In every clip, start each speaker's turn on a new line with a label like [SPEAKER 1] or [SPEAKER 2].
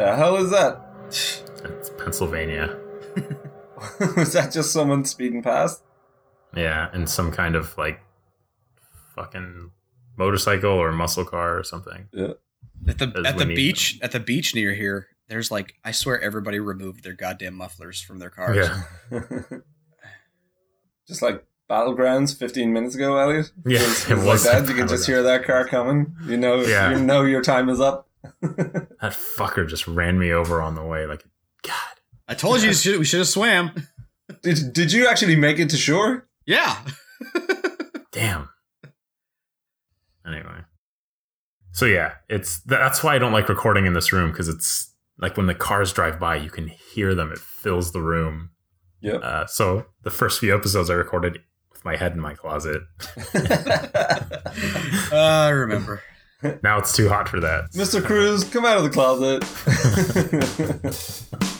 [SPEAKER 1] The hell is that?
[SPEAKER 2] It's Pennsylvania.
[SPEAKER 1] was that just someone speeding past?
[SPEAKER 2] Yeah, in some kind of like fucking motorcycle or muscle car or something.
[SPEAKER 1] Yeah.
[SPEAKER 3] At the
[SPEAKER 2] As
[SPEAKER 3] at the
[SPEAKER 2] Winnie-
[SPEAKER 3] beach at the beach near here, there's like I swear everybody removed their goddamn mufflers from their cars.
[SPEAKER 2] Yeah.
[SPEAKER 1] just like battlegrounds 15 minutes ago, Elliot.
[SPEAKER 2] Yeah,
[SPEAKER 1] It's-
[SPEAKER 2] it was
[SPEAKER 1] like that. You can just hear that car coming. You know,
[SPEAKER 2] Yeah.
[SPEAKER 1] you know your time is up.
[SPEAKER 2] That fucker just ran me over on the way. Like, God.
[SPEAKER 3] I told you we should, we should have swam.
[SPEAKER 1] Did Did you actually make it to shore?
[SPEAKER 3] Yeah.
[SPEAKER 2] Damn. Anyway. So yeah, it's that's why I don't like recording in this room because it's like when the cars drive by, you can hear them. It fills the room.
[SPEAKER 1] Yeah.
[SPEAKER 2] Uh, so the first few episodes I recorded with my head in my closet.
[SPEAKER 3] Uh, I remember.
[SPEAKER 2] Now it's too hot for that.
[SPEAKER 1] Mr. Cruz, come out of the closet.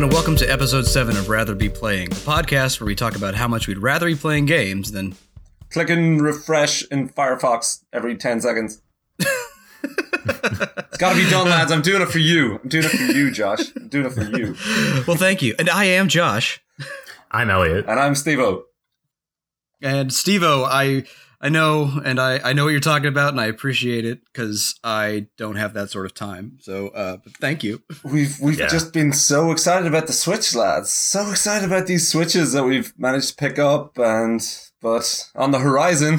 [SPEAKER 3] everyone, and welcome to episode seven of Rather Be Playing, the podcast where we talk about how much we'd rather be playing games than
[SPEAKER 1] clicking refresh in Firefox every 10 seconds. it's got to be done, lads. I'm doing it for you. I'm doing it for you, Josh. I'm doing it for you.
[SPEAKER 3] Well, thank you. And I am Josh.
[SPEAKER 2] I'm Elliot.
[SPEAKER 1] And I'm Steve O.
[SPEAKER 3] And Steve I I know and I, I know what you're talking about and I appreciate it because I don't have that sort of time. So uh but thank you.
[SPEAKER 1] We've we've
[SPEAKER 2] Yeah.
[SPEAKER 1] just been so excited about the Switch, lads. So excited about these Switches that we've managed to pick up, and but on the horizon,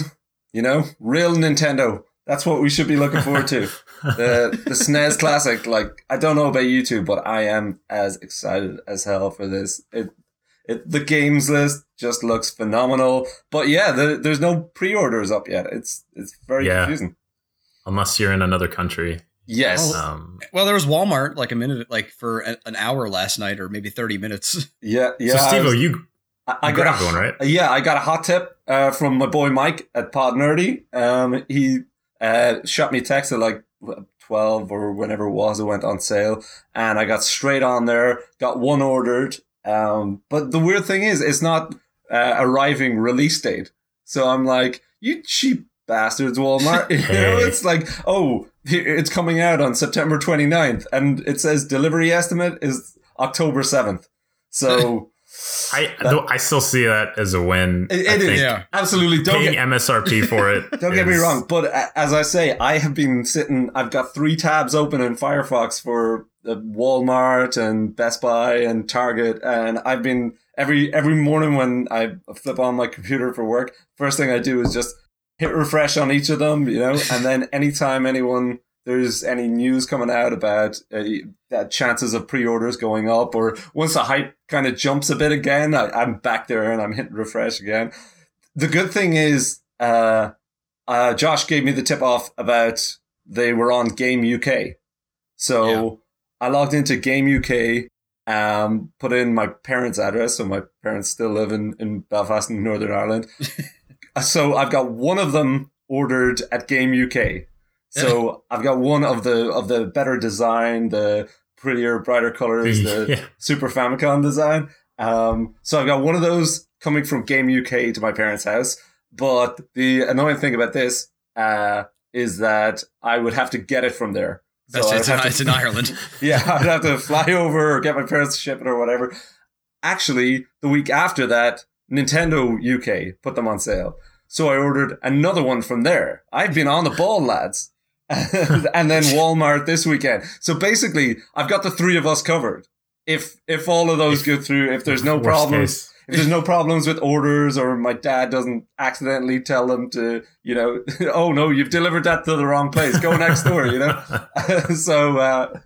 [SPEAKER 1] you know, real Nintendo. That's what we should be looking forward to. the the SNES Classic. Like I don't know about you two, but I am as excited as hell for this. It it the games list just looks phenomenal. But yeah, the, there's no pre-orders up yet. It's it's very
[SPEAKER 2] Yeah.
[SPEAKER 1] confusing.
[SPEAKER 2] Unless you're in another country.
[SPEAKER 1] Yes.
[SPEAKER 3] Oh.
[SPEAKER 2] Um,
[SPEAKER 3] Well, there was Walmart like a minute like for a, an hour last night or maybe 30 minutes.
[SPEAKER 1] Yeah. Yeah.
[SPEAKER 2] so
[SPEAKER 1] I
[SPEAKER 2] Steve,
[SPEAKER 1] was-
[SPEAKER 2] you
[SPEAKER 1] I, I
[SPEAKER 2] you
[SPEAKER 1] got a,
[SPEAKER 2] grabbed one, right?
[SPEAKER 1] Yeah, I got a hot tip uh, from my boy Mike at Pod Nerdy. Um, he uh, shot me a text at like twelve or whenever it was. It went on sale, and I got straight on there. Got one ordered. Um, but the weird thing is, it's not uh, arriving release date. So I'm like, you cheap bastards, Walmart. you know, it's like, oh, it's coming out on September 29th, and it says delivery estimate is October 7th. So.
[SPEAKER 2] I I still see that as a win.
[SPEAKER 1] It- it is.
[SPEAKER 3] Yeah.
[SPEAKER 1] Absolutely. Don't
[SPEAKER 2] Paying
[SPEAKER 1] get,
[SPEAKER 2] MSRP for it.
[SPEAKER 1] don't get me wrong, but as I say, I have been sitting. I've got three tabs open in Firefox for uh, Walmart and Best Buy and Target, and I've been every every morning when I flip on my computer for work. First thing I do is just hit refresh on each of them, you know, and then anytime anyone there's any news coming out about uh, that chances of pre-orders going up, or once the hype kind of jumps a bit again, I, I'm back there and I'm hitting refresh again. The good thing is, uh, uh, Josh gave me the tip off about they were on Game UK. So I logged into Game UK, um, put in my parents' address. So my parents still live in, in Belfast in Northern Ireland. so I've got one of them ordered at Game UK. So I've got one of the of the better design, the prettier, brighter colors, the
[SPEAKER 2] Yeah.
[SPEAKER 1] Super Famicom design. Um, so I've got one of those coming from Game UK to my parents' house. But the annoying thing about this uh, is that I would have to get it from there.
[SPEAKER 3] That's
[SPEAKER 1] I
[SPEAKER 3] it's, in,
[SPEAKER 1] to-
[SPEAKER 3] it's in Ireland.
[SPEAKER 1] yeah, I'd have to fly over or get my parents to ship it or whatever. Actually, the week after that, Nintendo UK put them on sale. So I ordered another one from there. I've been on the ball, lads. and then Walmart this weekend. So basically, I've got the three of us covered. If if all of those go through, if there's no problems,
[SPEAKER 2] case.
[SPEAKER 1] if there's no problems with orders or my dad doesn't accidentally tell them to, you know, oh no, you've delivered that to the wrong place. Go next door, you know. so uh,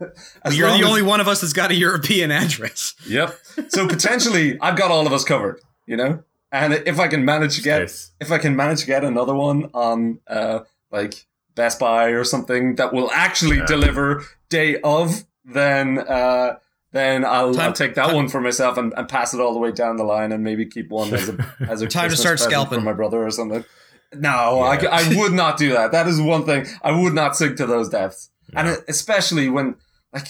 [SPEAKER 3] You're the
[SPEAKER 1] as-
[SPEAKER 3] only one of us that's got a European address.
[SPEAKER 1] Yep. So potentially, I've got all of us covered. You know, and if I can manage to get,
[SPEAKER 2] Nice.
[SPEAKER 1] if I can manage to get another one on, uh, like Best Buy or something that will actually
[SPEAKER 2] Yeah.
[SPEAKER 1] deliver day of, then, uh, then I'll,
[SPEAKER 3] Time-
[SPEAKER 1] I'll take that
[SPEAKER 3] time-
[SPEAKER 1] one for myself and, and pass it all the way down the line and maybe keep one as a as a
[SPEAKER 3] Time to
[SPEAKER 1] Christmas
[SPEAKER 3] start
[SPEAKER 1] present
[SPEAKER 3] scalping.
[SPEAKER 1] for my brother or something. No, I,
[SPEAKER 2] Yeah.
[SPEAKER 1] I would not do that. That is one thing I would not sink to those depths, and especially when like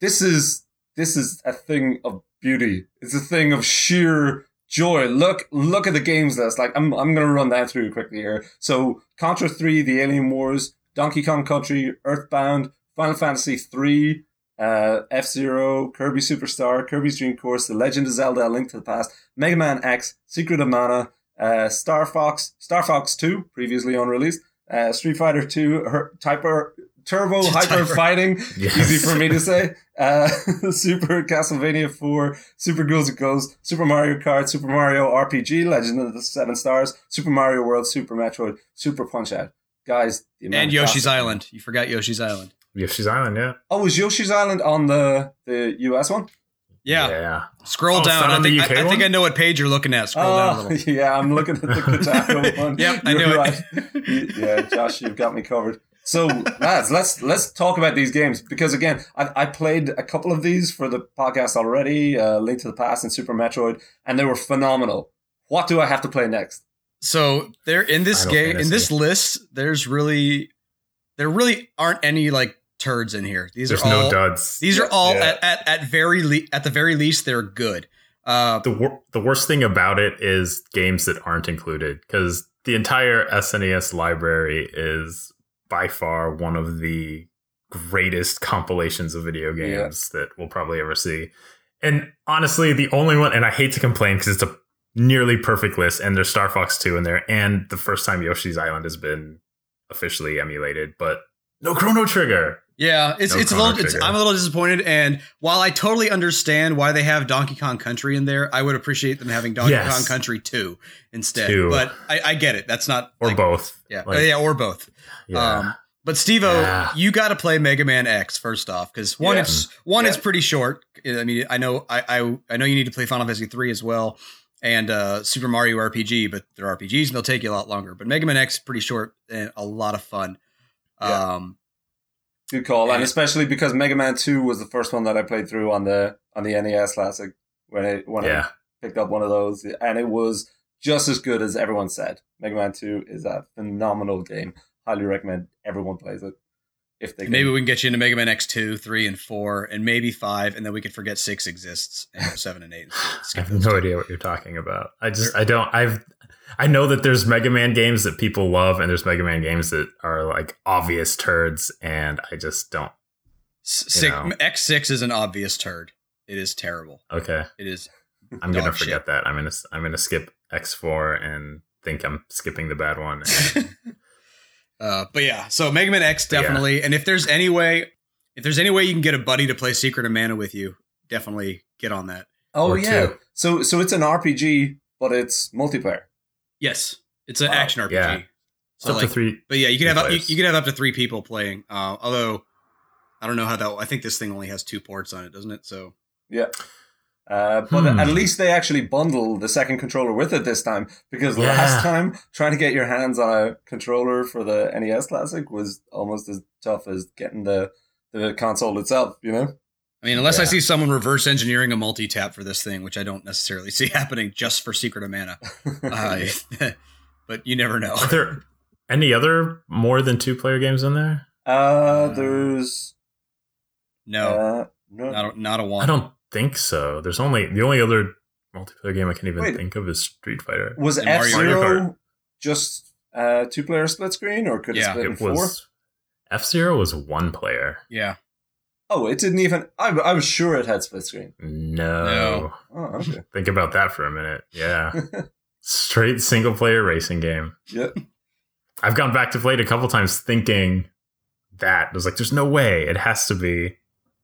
[SPEAKER 1] this is this is a thing of beauty. It's a thing of sheer joy. Look look at the games list. Like I'm I'm gonna run that through quickly here. So Contra Three, The Alien Wars, Donkey Kong Country, Earthbound, Final Fantasy Three, uh, F Zero, Kirby Superstar, Kirby's Dream Course, The Legend of Zelda: Link to the Past, Mega Man X, Secret of Mana, uh, Star Fox, Star Fox Two, previously unreleased, uh, Street Fighter Two, Her- Typer, Turbo Hyper Fighting,
[SPEAKER 2] Yes.
[SPEAKER 1] easy for me to say. Uh, Super Castlevania 4, Super Ghouls and Ghosts, Super Mario Kart, Super Mario RPG, Legend of the Seven Stars, Super Mario World, Super Metroid, Super Punch Out. Guys, the
[SPEAKER 3] And Yoshi's
[SPEAKER 1] classics-
[SPEAKER 3] Island. You forgot Yoshi's Island.
[SPEAKER 2] Yoshi's Island, yeah.
[SPEAKER 1] Oh, was Yoshi's Island on the, the US one?
[SPEAKER 3] Yeah.
[SPEAKER 2] Yeah.
[SPEAKER 3] Scroll
[SPEAKER 2] Oh,
[SPEAKER 3] down. I think, I, I think? I know what page you're looking at. Scroll down a
[SPEAKER 1] Oh,
[SPEAKER 3] little.
[SPEAKER 1] yeah, I'm looking at the Kotaku one.
[SPEAKER 3] Yep, I knew
[SPEAKER 1] right.
[SPEAKER 3] it.
[SPEAKER 1] yeah, Josh, you've got me covered. So, lads, let's let's talk about these games because again, I, I played a couple of these for the podcast already, uh, Link to the Past and Super Metroid, and they were phenomenal. What do I have to play next?
[SPEAKER 3] So there in this
[SPEAKER 2] Final
[SPEAKER 3] game in this list, there's really there really aren't any like turds in here. These
[SPEAKER 2] There's
[SPEAKER 3] are all
[SPEAKER 2] no duds.
[SPEAKER 3] these are all
[SPEAKER 1] Yeah.
[SPEAKER 3] at, at at very le- at the very least they're good. Uh,
[SPEAKER 2] the wor- the worst thing about it is games that aren't included because the entire SNES library is by far one of the greatest compilations of video games that we'll probably ever see. And honestly, the only one, and I hate to complain because it's a nearly perfect list, and there's Star Fox 2 in there, and the first time Yoshi's Island has been officially emulated, but no Chrono Trigger.
[SPEAKER 3] Yeah, it's
[SPEAKER 2] No
[SPEAKER 3] it's a little. It's, I'm a little disappointed, and while I totally understand why they have Donkey Kong Country in there, I would appreciate them having Donkey
[SPEAKER 2] Yes.
[SPEAKER 3] Kong Country two instead.
[SPEAKER 2] Two.
[SPEAKER 3] But I, I get it. That's not
[SPEAKER 2] Or
[SPEAKER 3] like-
[SPEAKER 2] both.
[SPEAKER 3] Yeah,
[SPEAKER 2] Like,
[SPEAKER 3] yeah, or both.
[SPEAKER 2] yeah.
[SPEAKER 3] Um, but Stevo,
[SPEAKER 2] Yeah.
[SPEAKER 3] you got to play Mega Man X first off because one,
[SPEAKER 1] Yeah.
[SPEAKER 3] it's one,
[SPEAKER 1] Yeah.
[SPEAKER 3] it's pretty short. I mean, I know, I, I, I know you need to play Final Fantasy three as well, and uh, Super Mario RPG, but they're RPGs and they'll take you a lot longer. But Mega Man X is pretty short and a lot of fun.
[SPEAKER 1] Yeah.
[SPEAKER 3] Um,
[SPEAKER 1] Good call, and especially because Mega Man Two was the first one that I played through on the on the NES Classic when I when I picked up one of those, and it was just as good as everyone said. Mega Man Two is a phenomenal game. Highly recommend everyone plays it if they can.
[SPEAKER 3] maybe we can get you into Mega Man X two, three, and four, and maybe five, and then we could forget six exists and seven and eight. and
[SPEAKER 2] I have no
[SPEAKER 3] two.
[SPEAKER 2] idea what you're talking about. I just I don't I've I know that there's Mega Man games that people love and there's Mega Man games that are like obvious turds and I just don't.
[SPEAKER 3] Six. X six is an obvious turd. It is terrible.
[SPEAKER 2] Okay.
[SPEAKER 3] It is.
[SPEAKER 2] I'm going to
[SPEAKER 3] Dog
[SPEAKER 2] forget that. I'm going to I'm going to skip X4 and think I'm skipping the bad one.
[SPEAKER 3] uh, but yeah, so Mega Man X
[SPEAKER 2] Yeah.
[SPEAKER 3] definitely. And if there's any way, if there's any way you can get a buddy to play Secret of Mana with you, definitely get on that.
[SPEAKER 1] oh
[SPEAKER 2] or
[SPEAKER 1] yeah,
[SPEAKER 2] two.
[SPEAKER 1] so so it's an RPG, but it's multiplayer.
[SPEAKER 3] Yes, it's an
[SPEAKER 1] Wow.
[SPEAKER 3] action RPG.
[SPEAKER 2] Yeah.
[SPEAKER 3] So
[SPEAKER 2] up
[SPEAKER 3] like,
[SPEAKER 2] to 3
[SPEAKER 3] but yeah, you can have
[SPEAKER 2] three
[SPEAKER 3] you, you can have up to three people playing. Uh, although I don't know how that. I think this thing only has two ports on it, doesn't it? So
[SPEAKER 1] Yeah. Uh, but
[SPEAKER 2] Hmm.
[SPEAKER 1] at least they actually bundle the second controller with it this time because
[SPEAKER 2] Yeah.
[SPEAKER 1] last time trying to get your hands on a controller for the NES Classic was almost as tough as getting the the console itself. You know.
[SPEAKER 3] I mean, unless I see someone reverse engineering a multi tap for this thing, which I don't necessarily see happening just for Secret of Mana. Uh, but you never know.
[SPEAKER 2] Are there any other more than two player games in there?
[SPEAKER 1] uh, there's
[SPEAKER 3] No,
[SPEAKER 1] uh, no.
[SPEAKER 3] not a, not a
[SPEAKER 2] I
[SPEAKER 3] one.
[SPEAKER 2] I don't think so. There's only the only other multiplayer game I can even
[SPEAKER 1] Wait.
[SPEAKER 2] think of is Street Fighter.
[SPEAKER 1] was F Zero just uh, two player split screen or could it
[SPEAKER 3] Yeah.
[SPEAKER 1] split in
[SPEAKER 2] It
[SPEAKER 1] four?
[SPEAKER 2] F Zero was one player.
[SPEAKER 3] Yeah,
[SPEAKER 1] Oh, it didn't even. I, I was sure it had split screen.
[SPEAKER 2] No.
[SPEAKER 3] No.
[SPEAKER 1] Oh, okay.
[SPEAKER 2] Think about that for a minute. Yeah. Straight single player racing game.
[SPEAKER 1] yep.
[SPEAKER 2] I've gone back to play it a couple times thinking that. I was like, there's no way. It has to be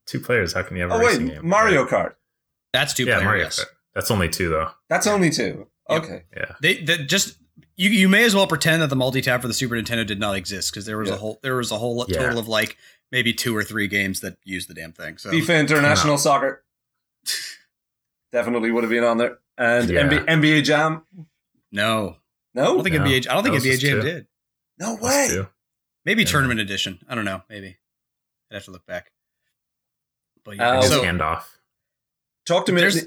[SPEAKER 2] two players. How can you have a
[SPEAKER 1] Oh wait,
[SPEAKER 2] game?
[SPEAKER 1] Mario Kart.
[SPEAKER 3] that's two
[SPEAKER 2] Yeah,
[SPEAKER 3] player.
[SPEAKER 2] Mario
[SPEAKER 3] yes.
[SPEAKER 2] Kart. That's only two though.
[SPEAKER 1] That's only two.
[SPEAKER 3] Yep.
[SPEAKER 1] Okay.
[SPEAKER 2] Yeah.
[SPEAKER 3] They, they just you you may as well pretend that the multi tap for the Super Nintendo did not exist because there was
[SPEAKER 1] Yeah.
[SPEAKER 3] a whole there was a whole
[SPEAKER 2] Yeah.
[SPEAKER 3] total of like maybe two or three games that used the damn thing. So
[SPEAKER 1] FIFA International Soccer definitely would have been on there, and
[SPEAKER 2] Yeah.
[SPEAKER 1] NBA, NBA Jam.
[SPEAKER 3] no, no, I
[SPEAKER 1] No,
[SPEAKER 3] don't think
[SPEAKER 2] No,
[SPEAKER 3] NBA I don't think
[SPEAKER 2] that was
[SPEAKER 3] NBA
[SPEAKER 2] just
[SPEAKER 3] Jam
[SPEAKER 2] two.
[SPEAKER 3] did.
[SPEAKER 1] no way.
[SPEAKER 3] Maybe
[SPEAKER 2] Yeah.
[SPEAKER 3] tournament edition. I don't know. Maybe I'd have to look back. But
[SPEAKER 1] Uh,
[SPEAKER 3] yeah,
[SPEAKER 2] Just
[SPEAKER 3] so
[SPEAKER 2] handoff.
[SPEAKER 1] Talk to me.
[SPEAKER 3] There's-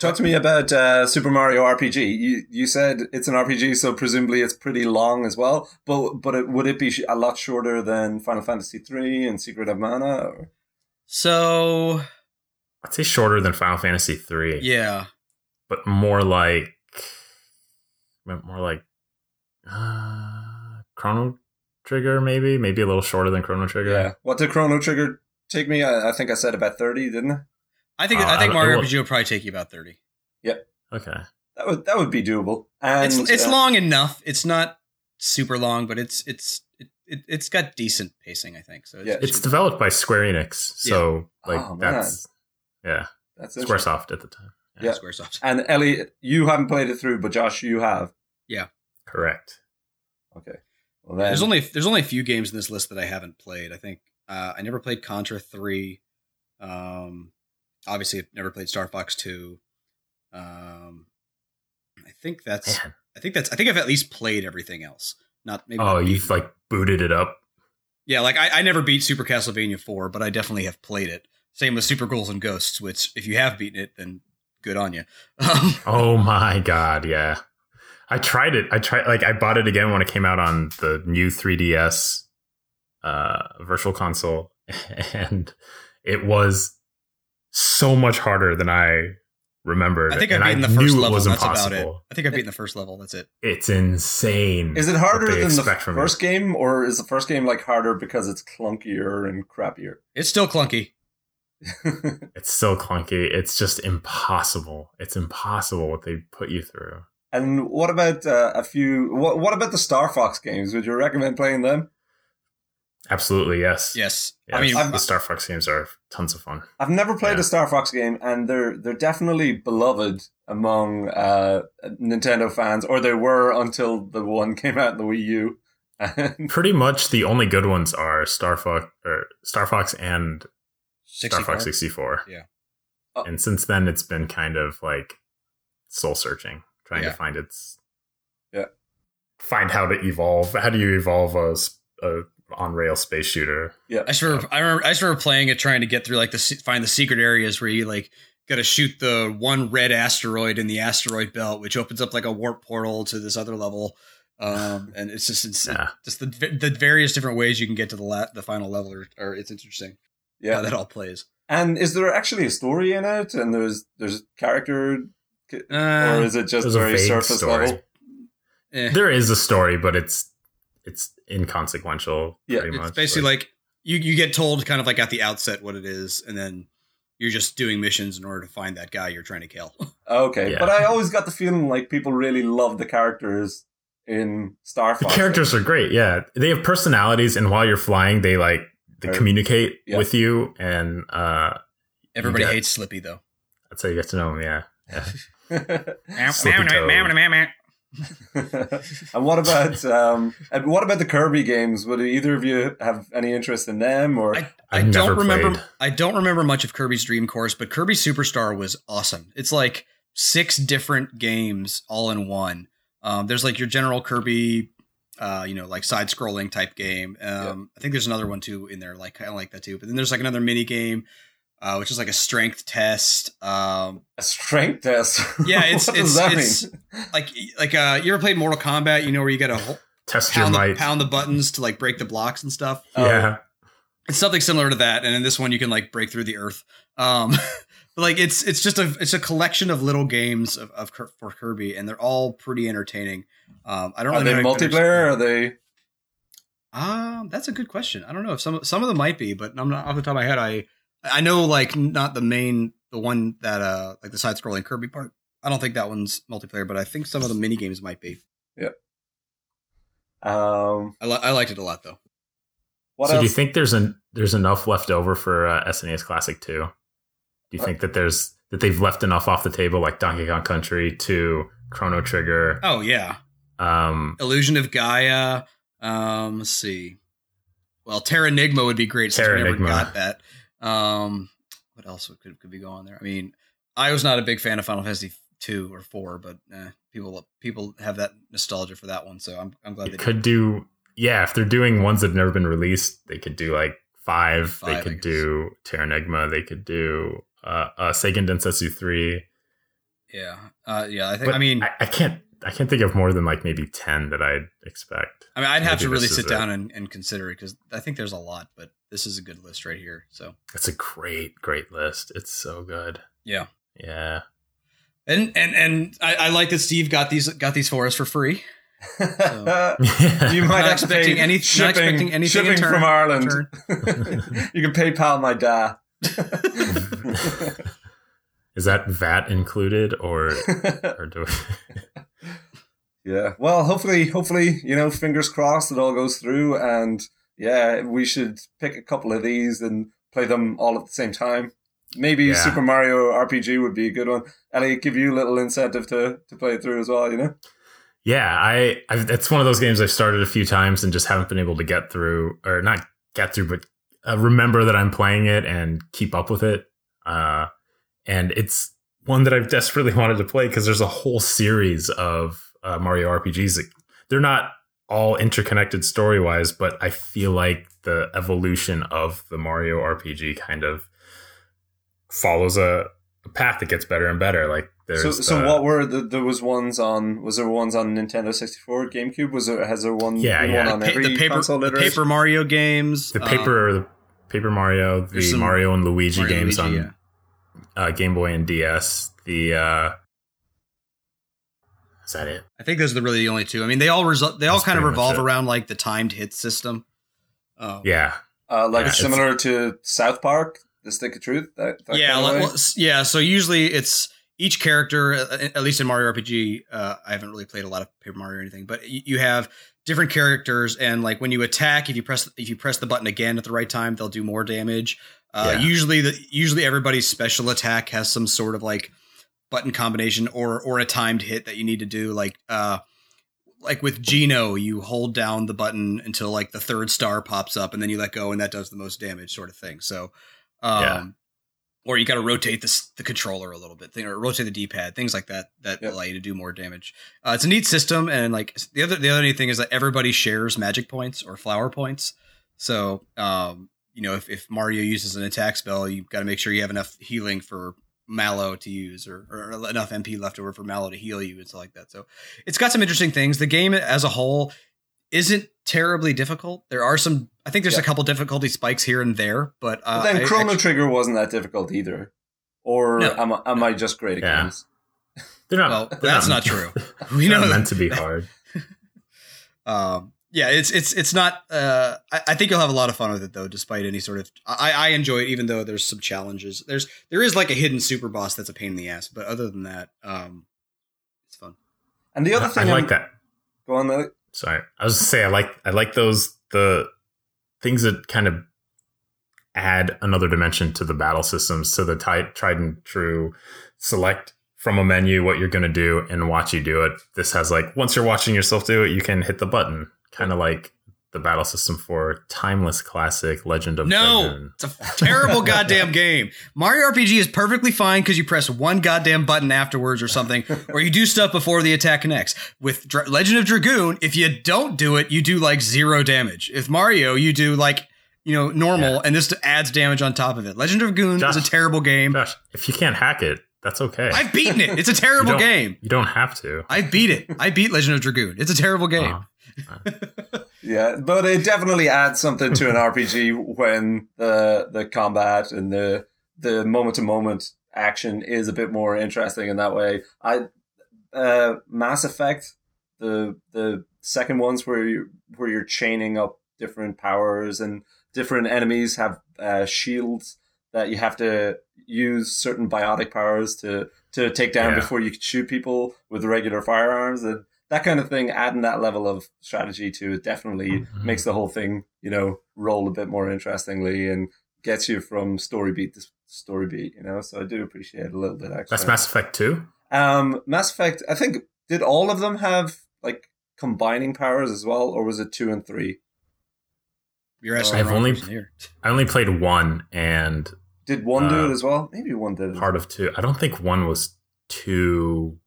[SPEAKER 1] Talk to me about uh, Super Mario RPG. You you said it's an RPG, so presumably it's pretty long as well. But but it, would it be a lot shorter than Final Fantasy three and Secret of Mana? Or?
[SPEAKER 3] So
[SPEAKER 2] I'd say shorter than Final Fantasy three,
[SPEAKER 3] yeah,
[SPEAKER 2] but more like more like uh, Chrono Trigger, maybe maybe a little shorter than Chrono Trigger.
[SPEAKER 1] Yeah. What did Chrono Trigger take me? I, I think I said about thirty, didn't I?
[SPEAKER 3] I think
[SPEAKER 2] Uh,
[SPEAKER 3] I think
[SPEAKER 2] I-
[SPEAKER 3] Mario
[SPEAKER 2] it will-
[SPEAKER 3] RPG will probably take you about thirty. Yep.
[SPEAKER 2] Okay.
[SPEAKER 1] That would that would be doable. And
[SPEAKER 3] it's it's
[SPEAKER 1] uh,
[SPEAKER 3] long enough. It's not super long, but it's it's it, it it's got decent pacing. I think so.
[SPEAKER 1] Yeah.
[SPEAKER 2] It's developed by Square Enix, so like
[SPEAKER 1] Oh, man.
[SPEAKER 2] that's yeah,
[SPEAKER 1] That's interesting.
[SPEAKER 2] SquareSoft at the time.
[SPEAKER 1] Yeah.
[SPEAKER 3] SquareSoft.
[SPEAKER 1] And Ellie, you haven't played it through, but Josh, you have.
[SPEAKER 2] Yeah, correct.
[SPEAKER 1] Okay. Well, then,
[SPEAKER 3] There's only there's only a few games in this list that I haven't played. I think uh, I never played Contra three. Um, obviously, I've never played Star Fox two. Um, I think that's
[SPEAKER 2] Man.
[SPEAKER 3] I think that's I think I've at least played everything else. Not maybe.
[SPEAKER 2] Oh,
[SPEAKER 3] not
[SPEAKER 2] you've like booted it up.
[SPEAKER 3] yeah, like I, I never beat Super Castlevania four, but I definitely have played it. Same with Super Ghouls and Ghosts, which if you have beaten it, then good on you. Um,
[SPEAKER 2] Oh my god, yeah. I tried it. I tried like I bought it again when it came out on the new 3DS uh virtual console and it was so much harder than I remembered.
[SPEAKER 3] I think I've
[SPEAKER 2] and
[SPEAKER 3] beaten the first level. That's
[SPEAKER 2] impossible.
[SPEAKER 3] about it. I think I've beaten the first level. That's it.
[SPEAKER 2] It's insane.
[SPEAKER 1] is it harder than the
[SPEAKER 2] expect from
[SPEAKER 1] first game, or is the first game like harder because it's clunkier and crappier?
[SPEAKER 3] It's still clunky.
[SPEAKER 2] It's still clunky. It's just impossible. It's impossible what they put you through.
[SPEAKER 1] and what about uh, a few? What what about the Star Fox games? Would you recommend playing them?
[SPEAKER 2] Absolutely, yes.
[SPEAKER 3] Yes.
[SPEAKER 2] Yeah,
[SPEAKER 3] I mean,
[SPEAKER 1] I've-
[SPEAKER 2] the Star Fox games are tons of fun.
[SPEAKER 1] I've never played
[SPEAKER 2] Yeah.
[SPEAKER 1] a Star Fox game, and they're they're definitely beloved among uh, Nintendo fans, or they were until the one came out in the Wii U.
[SPEAKER 2] Pretty much the only good ones are Star Fox or Star Fox and Star Fox 64.
[SPEAKER 3] Yeah.
[SPEAKER 1] Oh.
[SPEAKER 2] And since then, it's been kind of like soul searching, trying
[SPEAKER 3] Yeah.
[SPEAKER 2] to find its.
[SPEAKER 1] Yeah.
[SPEAKER 2] Find how to evolve. How do you evolve a, s- a on rail space shooter?
[SPEAKER 1] yeah,
[SPEAKER 3] I just remember, I remember, I just remember playing it, trying to get through like the find the secret areas where you like got to shoot the one red asteroid in the asteroid belt, which opens up like a warp portal to this other level. Um, and it's just it's,
[SPEAKER 2] Yeah.
[SPEAKER 3] just the the various different ways you can get to the la- the final level, are, are it's interesting
[SPEAKER 1] yeah.
[SPEAKER 3] how that all plays.
[SPEAKER 1] And is there actually a story in it? And there's there's character, or
[SPEAKER 3] Uh,
[SPEAKER 1] is it just
[SPEAKER 2] There's a
[SPEAKER 1] very
[SPEAKER 2] vague
[SPEAKER 1] surface
[SPEAKER 2] story.
[SPEAKER 1] level?
[SPEAKER 3] eh.
[SPEAKER 2] There is a story, but it's it's inconsequential.
[SPEAKER 1] Yeah,
[SPEAKER 2] pretty
[SPEAKER 3] it's
[SPEAKER 2] much.
[SPEAKER 3] basically like, you you get told kind of like at the outset what it is, and then you're just doing missions in order to find that guy you're trying to kill.
[SPEAKER 1] Okay,
[SPEAKER 2] Yeah.
[SPEAKER 1] but I always got the feeling like people really love the characters in Star
[SPEAKER 2] the characters are great. Yeah, they have personalities, and while you're flying, they like they
[SPEAKER 1] Right.
[SPEAKER 2] communicate
[SPEAKER 1] Yeah.
[SPEAKER 2] with you, and uh,
[SPEAKER 3] Everybody
[SPEAKER 2] get-
[SPEAKER 3] hates Slippy though.
[SPEAKER 2] that's how you get to know him. Yeah, yeah.
[SPEAKER 3] Slippy
[SPEAKER 2] Toad.
[SPEAKER 1] and what about um, and what about the Kirby games? Would either of you have any interest in them? Or
[SPEAKER 3] I, I don't
[SPEAKER 2] never
[SPEAKER 3] remember.
[SPEAKER 2] played.
[SPEAKER 3] I don't remember much of Kirby's Dream Course, but Kirby Superstar was awesome. It's like six different games all in one. Um, there's like your general Kirby, uh, you know, like side scrolling type game. Um, I think there's another one too in there, like kind of like that too. But then there's like another mini game, uh, which is like a strength test. Um,
[SPEAKER 1] a strength test?
[SPEAKER 3] Yeah, it's-
[SPEAKER 1] what
[SPEAKER 3] it's-
[SPEAKER 1] does that
[SPEAKER 3] it's-
[SPEAKER 1] mean?
[SPEAKER 3] like like uh, you ever played Mortal Kombat? You know where you got to
[SPEAKER 2] Test your
[SPEAKER 3] pound the,
[SPEAKER 2] might.
[SPEAKER 3] pound the buttons to like break the blocks and stuff.
[SPEAKER 1] Oh,
[SPEAKER 2] yeah,
[SPEAKER 3] it's something similar to that and in this one you can like break through the earth um but like it's it's just a it's a collection of little games of, of for kirby and they're all pretty entertaining um i don't
[SPEAKER 1] Are
[SPEAKER 3] really
[SPEAKER 1] they
[SPEAKER 3] know
[SPEAKER 1] multiplayer? Or are they?
[SPEAKER 3] um that's a good question i don't know if some some of them might be but i'm not off the top of my head i i know like not the main the one that uh like the side scrolling kirby part i don't think that one's multiplayer but i think some of the mini games might be Yep.
[SPEAKER 1] Um,
[SPEAKER 3] i, li- I liked it a lot though
[SPEAKER 1] what
[SPEAKER 2] so
[SPEAKER 1] else?
[SPEAKER 2] do you think there's an there's enough left over for uh, SNES Classic 2? Do you
[SPEAKER 1] Uh,
[SPEAKER 2] think that there's that they've left enough off the table like Donkey Kong Country to Chrono Trigger?
[SPEAKER 3] oh yeah
[SPEAKER 2] Um,
[SPEAKER 3] illusion of gaia um let's see well Terranigma would be great since we never got that um what else could, could be going there i mean i was not a big fan of final fantasy 2 or 4 but eh, people people have that nostalgia for that one so i'm, I'm glad
[SPEAKER 2] they could do yeah if they're doing ones that have never been released they could do like five,
[SPEAKER 3] Five,
[SPEAKER 2] they could do Terranigma they could do uh, uh, Seiken Densetsu three.
[SPEAKER 3] Yeah, uh, yeah. I think.
[SPEAKER 2] But
[SPEAKER 3] I mean,
[SPEAKER 2] I, I can't. I can't think of more than like maybe ten that I'd expect.
[SPEAKER 3] I mean, I'd have
[SPEAKER 2] maybe
[SPEAKER 3] to really sit down and, and consider it because I think there's a lot, but this is a good list right here. So
[SPEAKER 2] It's a great, great list. It's so good.
[SPEAKER 3] yeah,
[SPEAKER 2] Yeah.
[SPEAKER 3] and and and I, I like that Steve got these got these for us for free.
[SPEAKER 1] you might have to
[SPEAKER 3] expecting
[SPEAKER 1] pay
[SPEAKER 3] any- not
[SPEAKER 1] shipping,
[SPEAKER 3] expecting anything
[SPEAKER 1] shipping
[SPEAKER 3] turn-
[SPEAKER 1] from Ireland. you can PayPal my da.
[SPEAKER 2] Is that VAT included or or do
[SPEAKER 1] yeah. Well, hopefully, hopefully, you know, fingers crossed, it all goes through, and yeah, we should pick a couple of these and play them all at the same time. Maybe
[SPEAKER 2] Yeah.
[SPEAKER 1] Super Mario RPG would be a good one. Elliot, give you a little incentive to to play it through as well. You know.
[SPEAKER 2] Yeah, I, I it's one of those games I've started a few times and just haven't been able to get through or not get through but uh, remember that I'm playing it and keep up with it. Uh and it's one that I've desperately wanted to play because there's a whole series of uh, Mario RPGs. that- They're not all interconnected story wise, but I feel like the evolution of the Mario RPG kind of follows a, a path that gets better and better. Like there's
[SPEAKER 1] So, so what were the, there was ones on? Was there ones on Nintendo sixty four, GameCube? Was there has there one?
[SPEAKER 2] Yeah, yeah.
[SPEAKER 1] One on
[SPEAKER 3] Pa-
[SPEAKER 1] every
[SPEAKER 3] the paper
[SPEAKER 1] console
[SPEAKER 3] the
[SPEAKER 1] iteration?
[SPEAKER 3] paper Mario games,
[SPEAKER 2] the
[SPEAKER 3] um,
[SPEAKER 2] paper the Paper Mario, the Mario and Luigi
[SPEAKER 3] Mario
[SPEAKER 2] games
[SPEAKER 3] Luigi,
[SPEAKER 2] on uh, Game Boy and DS. The uh, is that it?
[SPEAKER 3] I think those are the really the only two. I mean, they all result they all
[SPEAKER 2] That's
[SPEAKER 3] kind of revolve around like the timed hit system. Um,
[SPEAKER 2] Yeah,
[SPEAKER 1] Uh, like
[SPEAKER 2] Yeah, it's-
[SPEAKER 1] similar to South Park, The Stick of Truth. That, that
[SPEAKER 3] yeah,
[SPEAKER 1] kind of
[SPEAKER 3] well, yeah. So usually it's each character. uh, At least in Mario RPG, uh, I haven't really played a lot of Paper Mario or anything, but you have different characters, and like when you attack, if you press if you press the button again at the right time, they'll do more damage. Uh,
[SPEAKER 2] Yeah.
[SPEAKER 3] Usually, the usually everybody's special attack has some sort of like button combination or or a timed hit that you need to do. Like uh, like with Geno, you hold down the button until like the third star pops up, and then you let go, and that does the most damage, sort of thing. So, um,
[SPEAKER 2] Yeah.
[SPEAKER 3] or you got to rotate the the controller a little bit, thing, or rotate the D pad, things like that that
[SPEAKER 1] Yep.
[SPEAKER 3] allow you to do more damage. Uh, it's a neat system, and like the other the other neat thing is that everybody shares magic points or flower points. So, um, you know, if, if Mario uses an attack spell, you've got to make sure you have enough healing for Mallow to use, or, or enough MP left over for Mallow to heal you, and stuff like that. So, it's got some interesting things. The game as a whole isn't terribly difficult. There are some, I think there's
[SPEAKER 1] Yeah.
[SPEAKER 3] a couple difficulty spikes here and there, but, uh,
[SPEAKER 1] But then
[SPEAKER 3] I-
[SPEAKER 1] Chrono
[SPEAKER 3] I-
[SPEAKER 1] Trigger wasn't that difficult either. Or
[SPEAKER 3] No.
[SPEAKER 1] am, I- am I just great at
[SPEAKER 2] Yeah.
[SPEAKER 1] games?
[SPEAKER 2] they're not.
[SPEAKER 3] Well,
[SPEAKER 2] they're
[SPEAKER 3] that's not true. we
[SPEAKER 2] They're
[SPEAKER 3] know
[SPEAKER 2] not meant to be hard.
[SPEAKER 3] um yeah it's it's it's not uh I, I think you'll have a lot of fun with it though despite any sort of i i enjoy it even though there's some challenges there's there is like a hidden super boss that's a pain in the ass but other than that um it's fun
[SPEAKER 1] And the other
[SPEAKER 2] I
[SPEAKER 1] thing
[SPEAKER 2] like
[SPEAKER 1] I'm-
[SPEAKER 2] that.
[SPEAKER 1] Go on, Elliot.
[SPEAKER 2] Sorry, I was to say I like I like those the things that kind of add another dimension to the battle systems. So the ti- tried and true select from a menu what you're going to do and watch you do it. This has like once you're watching yourself do it, you can hit the button, kind of like the battle system for timeless classic Legend of
[SPEAKER 3] no
[SPEAKER 2] Dragoon.
[SPEAKER 3] it's a terrible goddamn game mario rpg is perfectly fine because you press one goddamn button afterwards or something or you do stuff before the attack connects with Dra- legend of dragoon if you don't do it you do like zero damage if mario you do like you know normal
[SPEAKER 2] Yeah.
[SPEAKER 3] and this adds damage on top of it legend of dragoon is a terrible game
[SPEAKER 2] Gosh, if you can't hack it, that's okay.
[SPEAKER 3] I've beaten it. It's a terrible
[SPEAKER 2] You
[SPEAKER 3] game.
[SPEAKER 2] you don't have to.
[SPEAKER 3] I beat it. I beat Legend of Dragoon. It's a terrible game.
[SPEAKER 2] Uh,
[SPEAKER 1] Yeah, but it definitely adds something to an RPG when the the combat and the the moment to moment action is a bit more interesting in that way. I uh, Mass Effect, the the second ones where you where you're chaining up different powers and different enemies have uh, shields that you have to use certain biotic powers to to take down
[SPEAKER 2] Yeah.
[SPEAKER 1] before you can shoot people with regular firearms and that kind of thing adding that level of strategy to it definitely
[SPEAKER 2] Mhm.
[SPEAKER 1] makes the whole thing you know roll a bit more interestingly and gets you from story beat to story beat you know so i do appreciate a little bit extra
[SPEAKER 2] that's Mass Effect 2?
[SPEAKER 1] um mass effect i think did all of them have like combining powers as well or was it two and three
[SPEAKER 3] You're asking
[SPEAKER 2] I've
[SPEAKER 3] the wrong
[SPEAKER 2] only-
[SPEAKER 3] person here.
[SPEAKER 2] I only played one and
[SPEAKER 1] did one do
[SPEAKER 2] Uh,
[SPEAKER 1] it as well maybe one did it
[SPEAKER 2] part of two. I don't think one was too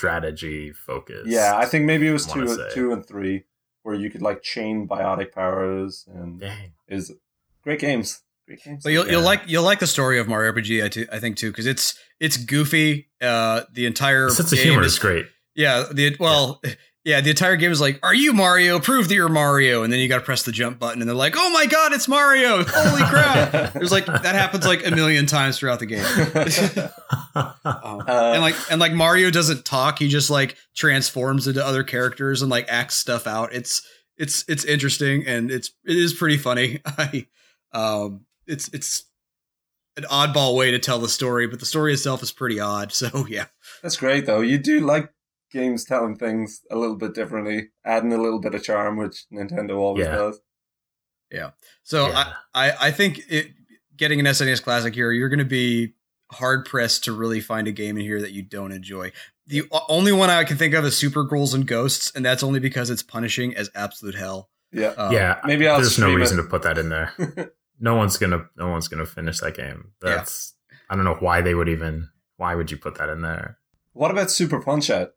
[SPEAKER 2] strategy focused.
[SPEAKER 1] yeah i think maybe it was two,
[SPEAKER 2] say.
[SPEAKER 1] two and three where you could like chain biotic powers and
[SPEAKER 2] Dang.
[SPEAKER 1] is great games Great games.
[SPEAKER 3] But you'll
[SPEAKER 2] Yeah.
[SPEAKER 3] you'll like you'll like the story of Mario RPG. I, t- I think too because it's it's goofy. Uh, the entire
[SPEAKER 2] The sense of humor
[SPEAKER 3] is
[SPEAKER 2] is great.
[SPEAKER 3] Yeah, the well, yeah, the entire game is like, "Are you Mario? Prove that you're Mario!" And then you got to press the jump button, and they're like, "Oh my god, it's Mario! Holy crap!" There's like that happens like a million times throughout the game. Um,
[SPEAKER 1] Uh,
[SPEAKER 3] and like and like Mario doesn't talk; he just like transforms into other characters and like acts stuff out. It's it's it's interesting and it's it is pretty funny. I um, it's it's an oddball way to tell the story, but the story itself is pretty odd. So yeah.
[SPEAKER 1] That's great though. You do like games telling things a little bit differently, adding a little bit of charm, which Nintendo always does
[SPEAKER 2] Yeah.
[SPEAKER 1] does.
[SPEAKER 3] So
[SPEAKER 2] Yeah.
[SPEAKER 3] I, I, I think it, getting an SNES Classic here, you're going to be hard pressed to really find a game in here that you don't enjoy. The only one I can think of is Super Ghouls and Ghosts, and that's only because it's punishing as absolute hell.
[SPEAKER 1] Yeah.
[SPEAKER 3] Um,
[SPEAKER 2] yeah,
[SPEAKER 1] maybe I'll
[SPEAKER 2] there's no reason
[SPEAKER 1] it.
[SPEAKER 2] to put that in there. no one's gonna no one's gonna finish that game.
[SPEAKER 3] Yeah.
[SPEAKER 2] That's I don't know why they would even why would you put that in there?
[SPEAKER 1] What about Super Punch Out?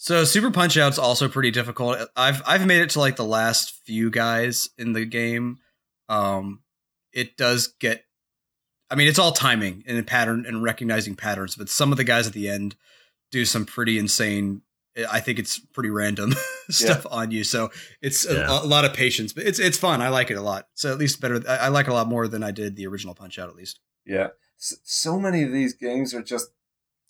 [SPEAKER 3] So Super Punch Out's also pretty difficult. I've I've made it to like the last few guys in the game. Um, it does get. I mean, it's all timing and pattern and recognizing patterns, but some of the guys at the end do some pretty insane. I think it's pretty random stuff on you, so it's a,
[SPEAKER 2] Yeah.
[SPEAKER 3] a lot of patience. But it's it's fun. I like it a lot. So at least better. I, I like it a lot more than I did the original Punch Out. At least.
[SPEAKER 1] Yeah. S- so many of these games are just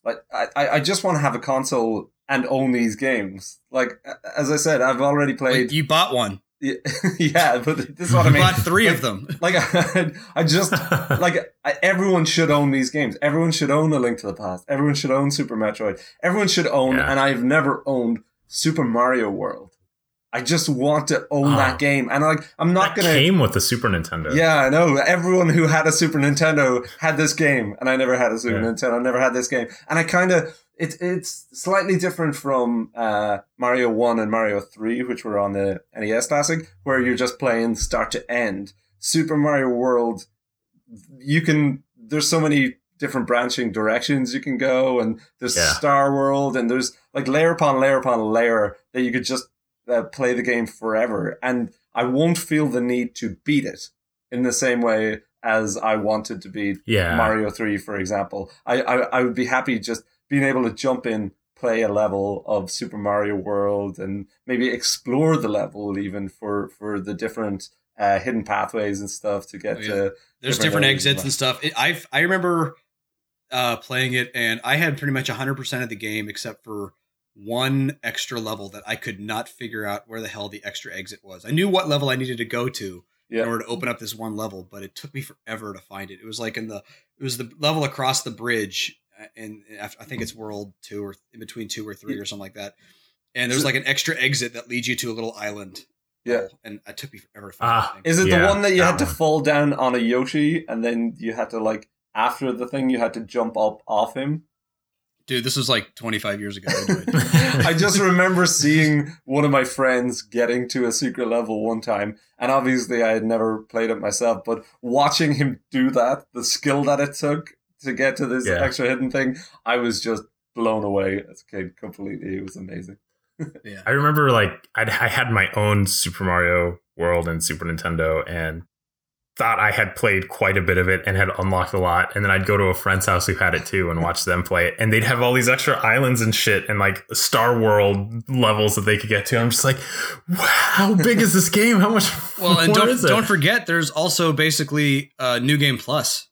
[SPEAKER 1] like I, I I just want to have a console and own these games. Like as I said, I've already played.
[SPEAKER 3] Like, you bought one.
[SPEAKER 1] yeah, yeah, but this is what I mean.
[SPEAKER 3] bought three
[SPEAKER 1] Like-
[SPEAKER 3] of them.
[SPEAKER 1] Like I, I just like I, everyone should own these games. Everyone should own A Link to the Past. Everyone should own Super Metroid. Everyone should own,
[SPEAKER 2] Yeah.
[SPEAKER 1] and I've never owned Super Mario World. I just want to own
[SPEAKER 2] Oh.
[SPEAKER 1] that ah. game, and like I'm not gonna.
[SPEAKER 2] came with the Super Nintendo.
[SPEAKER 1] Yeah, I know. Everyone who had a Super Nintendo had this game, and I never had a Super
[SPEAKER 2] Yeah.
[SPEAKER 1] Nintendo. I never had this game, and I kind of it's it's slightly different from uh, Mario One and Mario Three, which were on the NES Classic, where you're just playing start to end. Super Mario World, you can. There's so many different branching directions you can go, and there's
[SPEAKER 2] Yeah.
[SPEAKER 1] Star World, and there's like layer upon layer upon layer that you could just uh, play the game forever, and I won't feel the need to beat it in the same way as I wanted to beat
[SPEAKER 2] Yeah.
[SPEAKER 1] Mario 3, for example. I, I, I would be happy just being able to jump in, play a level of Super Mario World, and maybe explore the level even for, for the different uh, hidden pathways and stuff to get
[SPEAKER 3] Oh, yeah.
[SPEAKER 1] to.
[SPEAKER 3] There's
[SPEAKER 1] different
[SPEAKER 3] different exits and stuff. I I remember uh, playing it, and I had pretty much 100 percent of the game except for one extra level that I could not figure out where the hell the extra exit was. I knew what level I needed to go to
[SPEAKER 1] Yeah.
[SPEAKER 3] in order to open up this one level, but it took me forever to find it. It was like in the it was the level across the bridge, and I think it's World Two or in between two or three or something like that. And there's
[SPEAKER 1] So-
[SPEAKER 3] like an extra exit that leads you to a little island.
[SPEAKER 1] Yeah.
[SPEAKER 3] level, and it took me forever to find
[SPEAKER 2] Ah.
[SPEAKER 1] Is it the
[SPEAKER 2] Yeah,
[SPEAKER 1] one that you
[SPEAKER 2] that
[SPEAKER 1] had to fall down on a Yoshi and then you had to, like, after the thing, you had to jump up off him?
[SPEAKER 3] Dude, this was like 25 years ago. I do it.
[SPEAKER 1] I just remember seeing one of my friends getting to a secret level one time, and obviously I had never played it myself, but watching him do that, the skill that it took to get to this
[SPEAKER 2] Yeah.
[SPEAKER 1] extra hidden thing, I was just blown away as a kid completely. It was amazing.
[SPEAKER 3] yeah.
[SPEAKER 2] I remember like I'd, I had my own Super Mario World and Super Nintendo and thought I had played quite a bit of it and had unlocked a lot. And then I'd go to a friend's house who had it too and watch them play it. And they'd have all these extra islands and shit and like Star World levels that they could get to. I'm just like, wow, how big is this game? How much
[SPEAKER 3] Well, and don't don't forget, there's also basically uh, New Game Plus.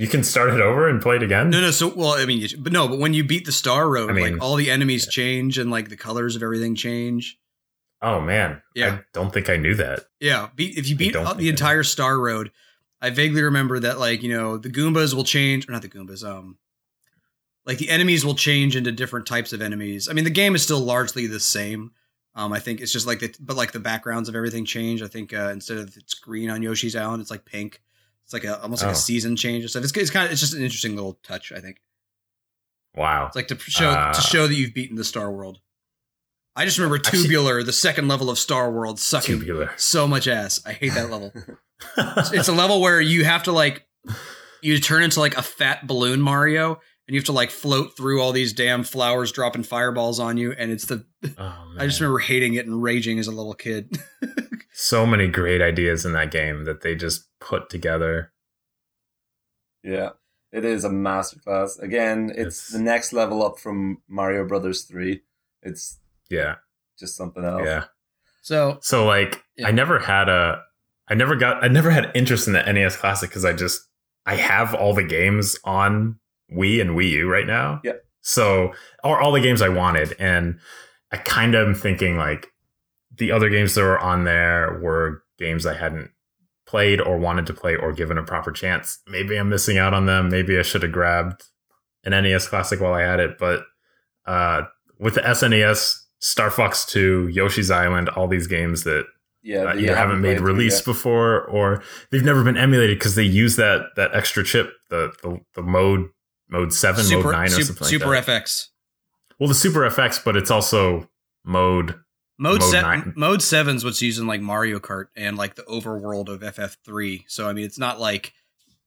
[SPEAKER 2] You can start it over and play it again?
[SPEAKER 3] No, no. So, well, I mean, you, but no, but when you beat the Star Road,
[SPEAKER 2] I mean,
[SPEAKER 3] like all the enemies change and like the colors of everything change.
[SPEAKER 2] Oh man.
[SPEAKER 3] Yeah.
[SPEAKER 2] I don't think I knew that.
[SPEAKER 3] Yeah, beat, if you beat the entire Star Road, I vaguely remember that like you know the Goombas will change, or not the Goombas, um, like the enemies will change into different types of enemies. I mean, the game is still largely the same. Um, I think it's just like the but like the backgrounds of everything change. I think uh, instead of it's green on Yoshi's Island, it's like pink. It's like a almost like
[SPEAKER 2] Oh.
[SPEAKER 3] a season change or stuff. It's, it's kind of it's just an interesting little touch. I think
[SPEAKER 2] Wow.
[SPEAKER 3] it's like to show
[SPEAKER 2] Uh,
[SPEAKER 3] to show that you've beaten the Star World. I just remember Tubular, the second level of Star World, sucking
[SPEAKER 2] Tubular.
[SPEAKER 3] so much ass. I hate that level. it's a level where you have to like you turn into like a fat balloon Mario and you have to like float through all these damn flowers dropping fireballs on you and it's the
[SPEAKER 2] Oh,
[SPEAKER 3] I just remember hating it and raging as a little kid.
[SPEAKER 2] so many great ideas in that game that they just put together.
[SPEAKER 1] Yeah, it is a masterclass. Again, it's,
[SPEAKER 2] It's-
[SPEAKER 1] the next level up from Mario Brothers 3. It's
[SPEAKER 2] Yeah.
[SPEAKER 1] just something else.
[SPEAKER 2] Yeah.
[SPEAKER 3] So
[SPEAKER 2] So like
[SPEAKER 3] Yeah.
[SPEAKER 2] I never had a I never got I never had interest in the NES Classic because I just I have all the games on Wii and Wii U right now.
[SPEAKER 1] Yeah.
[SPEAKER 2] So or all the games I wanted. And I kind of am thinking like the other games that were on there were games I hadn't played or wanted to play or given a proper chance. Maybe I'm missing out on them. Maybe I should have grabbed an NES Classic while I had it. But uh, with the SNES, Star Fox 2, Yoshi's Island, all these games that
[SPEAKER 1] Yeah,
[SPEAKER 2] uh,
[SPEAKER 1] that you
[SPEAKER 2] either haven't made
[SPEAKER 1] through
[SPEAKER 2] release before or they've never been emulated because they use that that extra chip, the the, the mode mode seven, mode nine, or
[SPEAKER 3] Super,
[SPEAKER 2] something
[SPEAKER 3] Super
[SPEAKER 2] like that.
[SPEAKER 3] FX.
[SPEAKER 2] Well, the Super FX, but it's also mode.
[SPEAKER 3] Mode,
[SPEAKER 2] Mode
[SPEAKER 3] se-
[SPEAKER 2] nine.
[SPEAKER 3] mode seven's what's used in like Mario Kart and like the overworld of FF3. So I mean, it's not like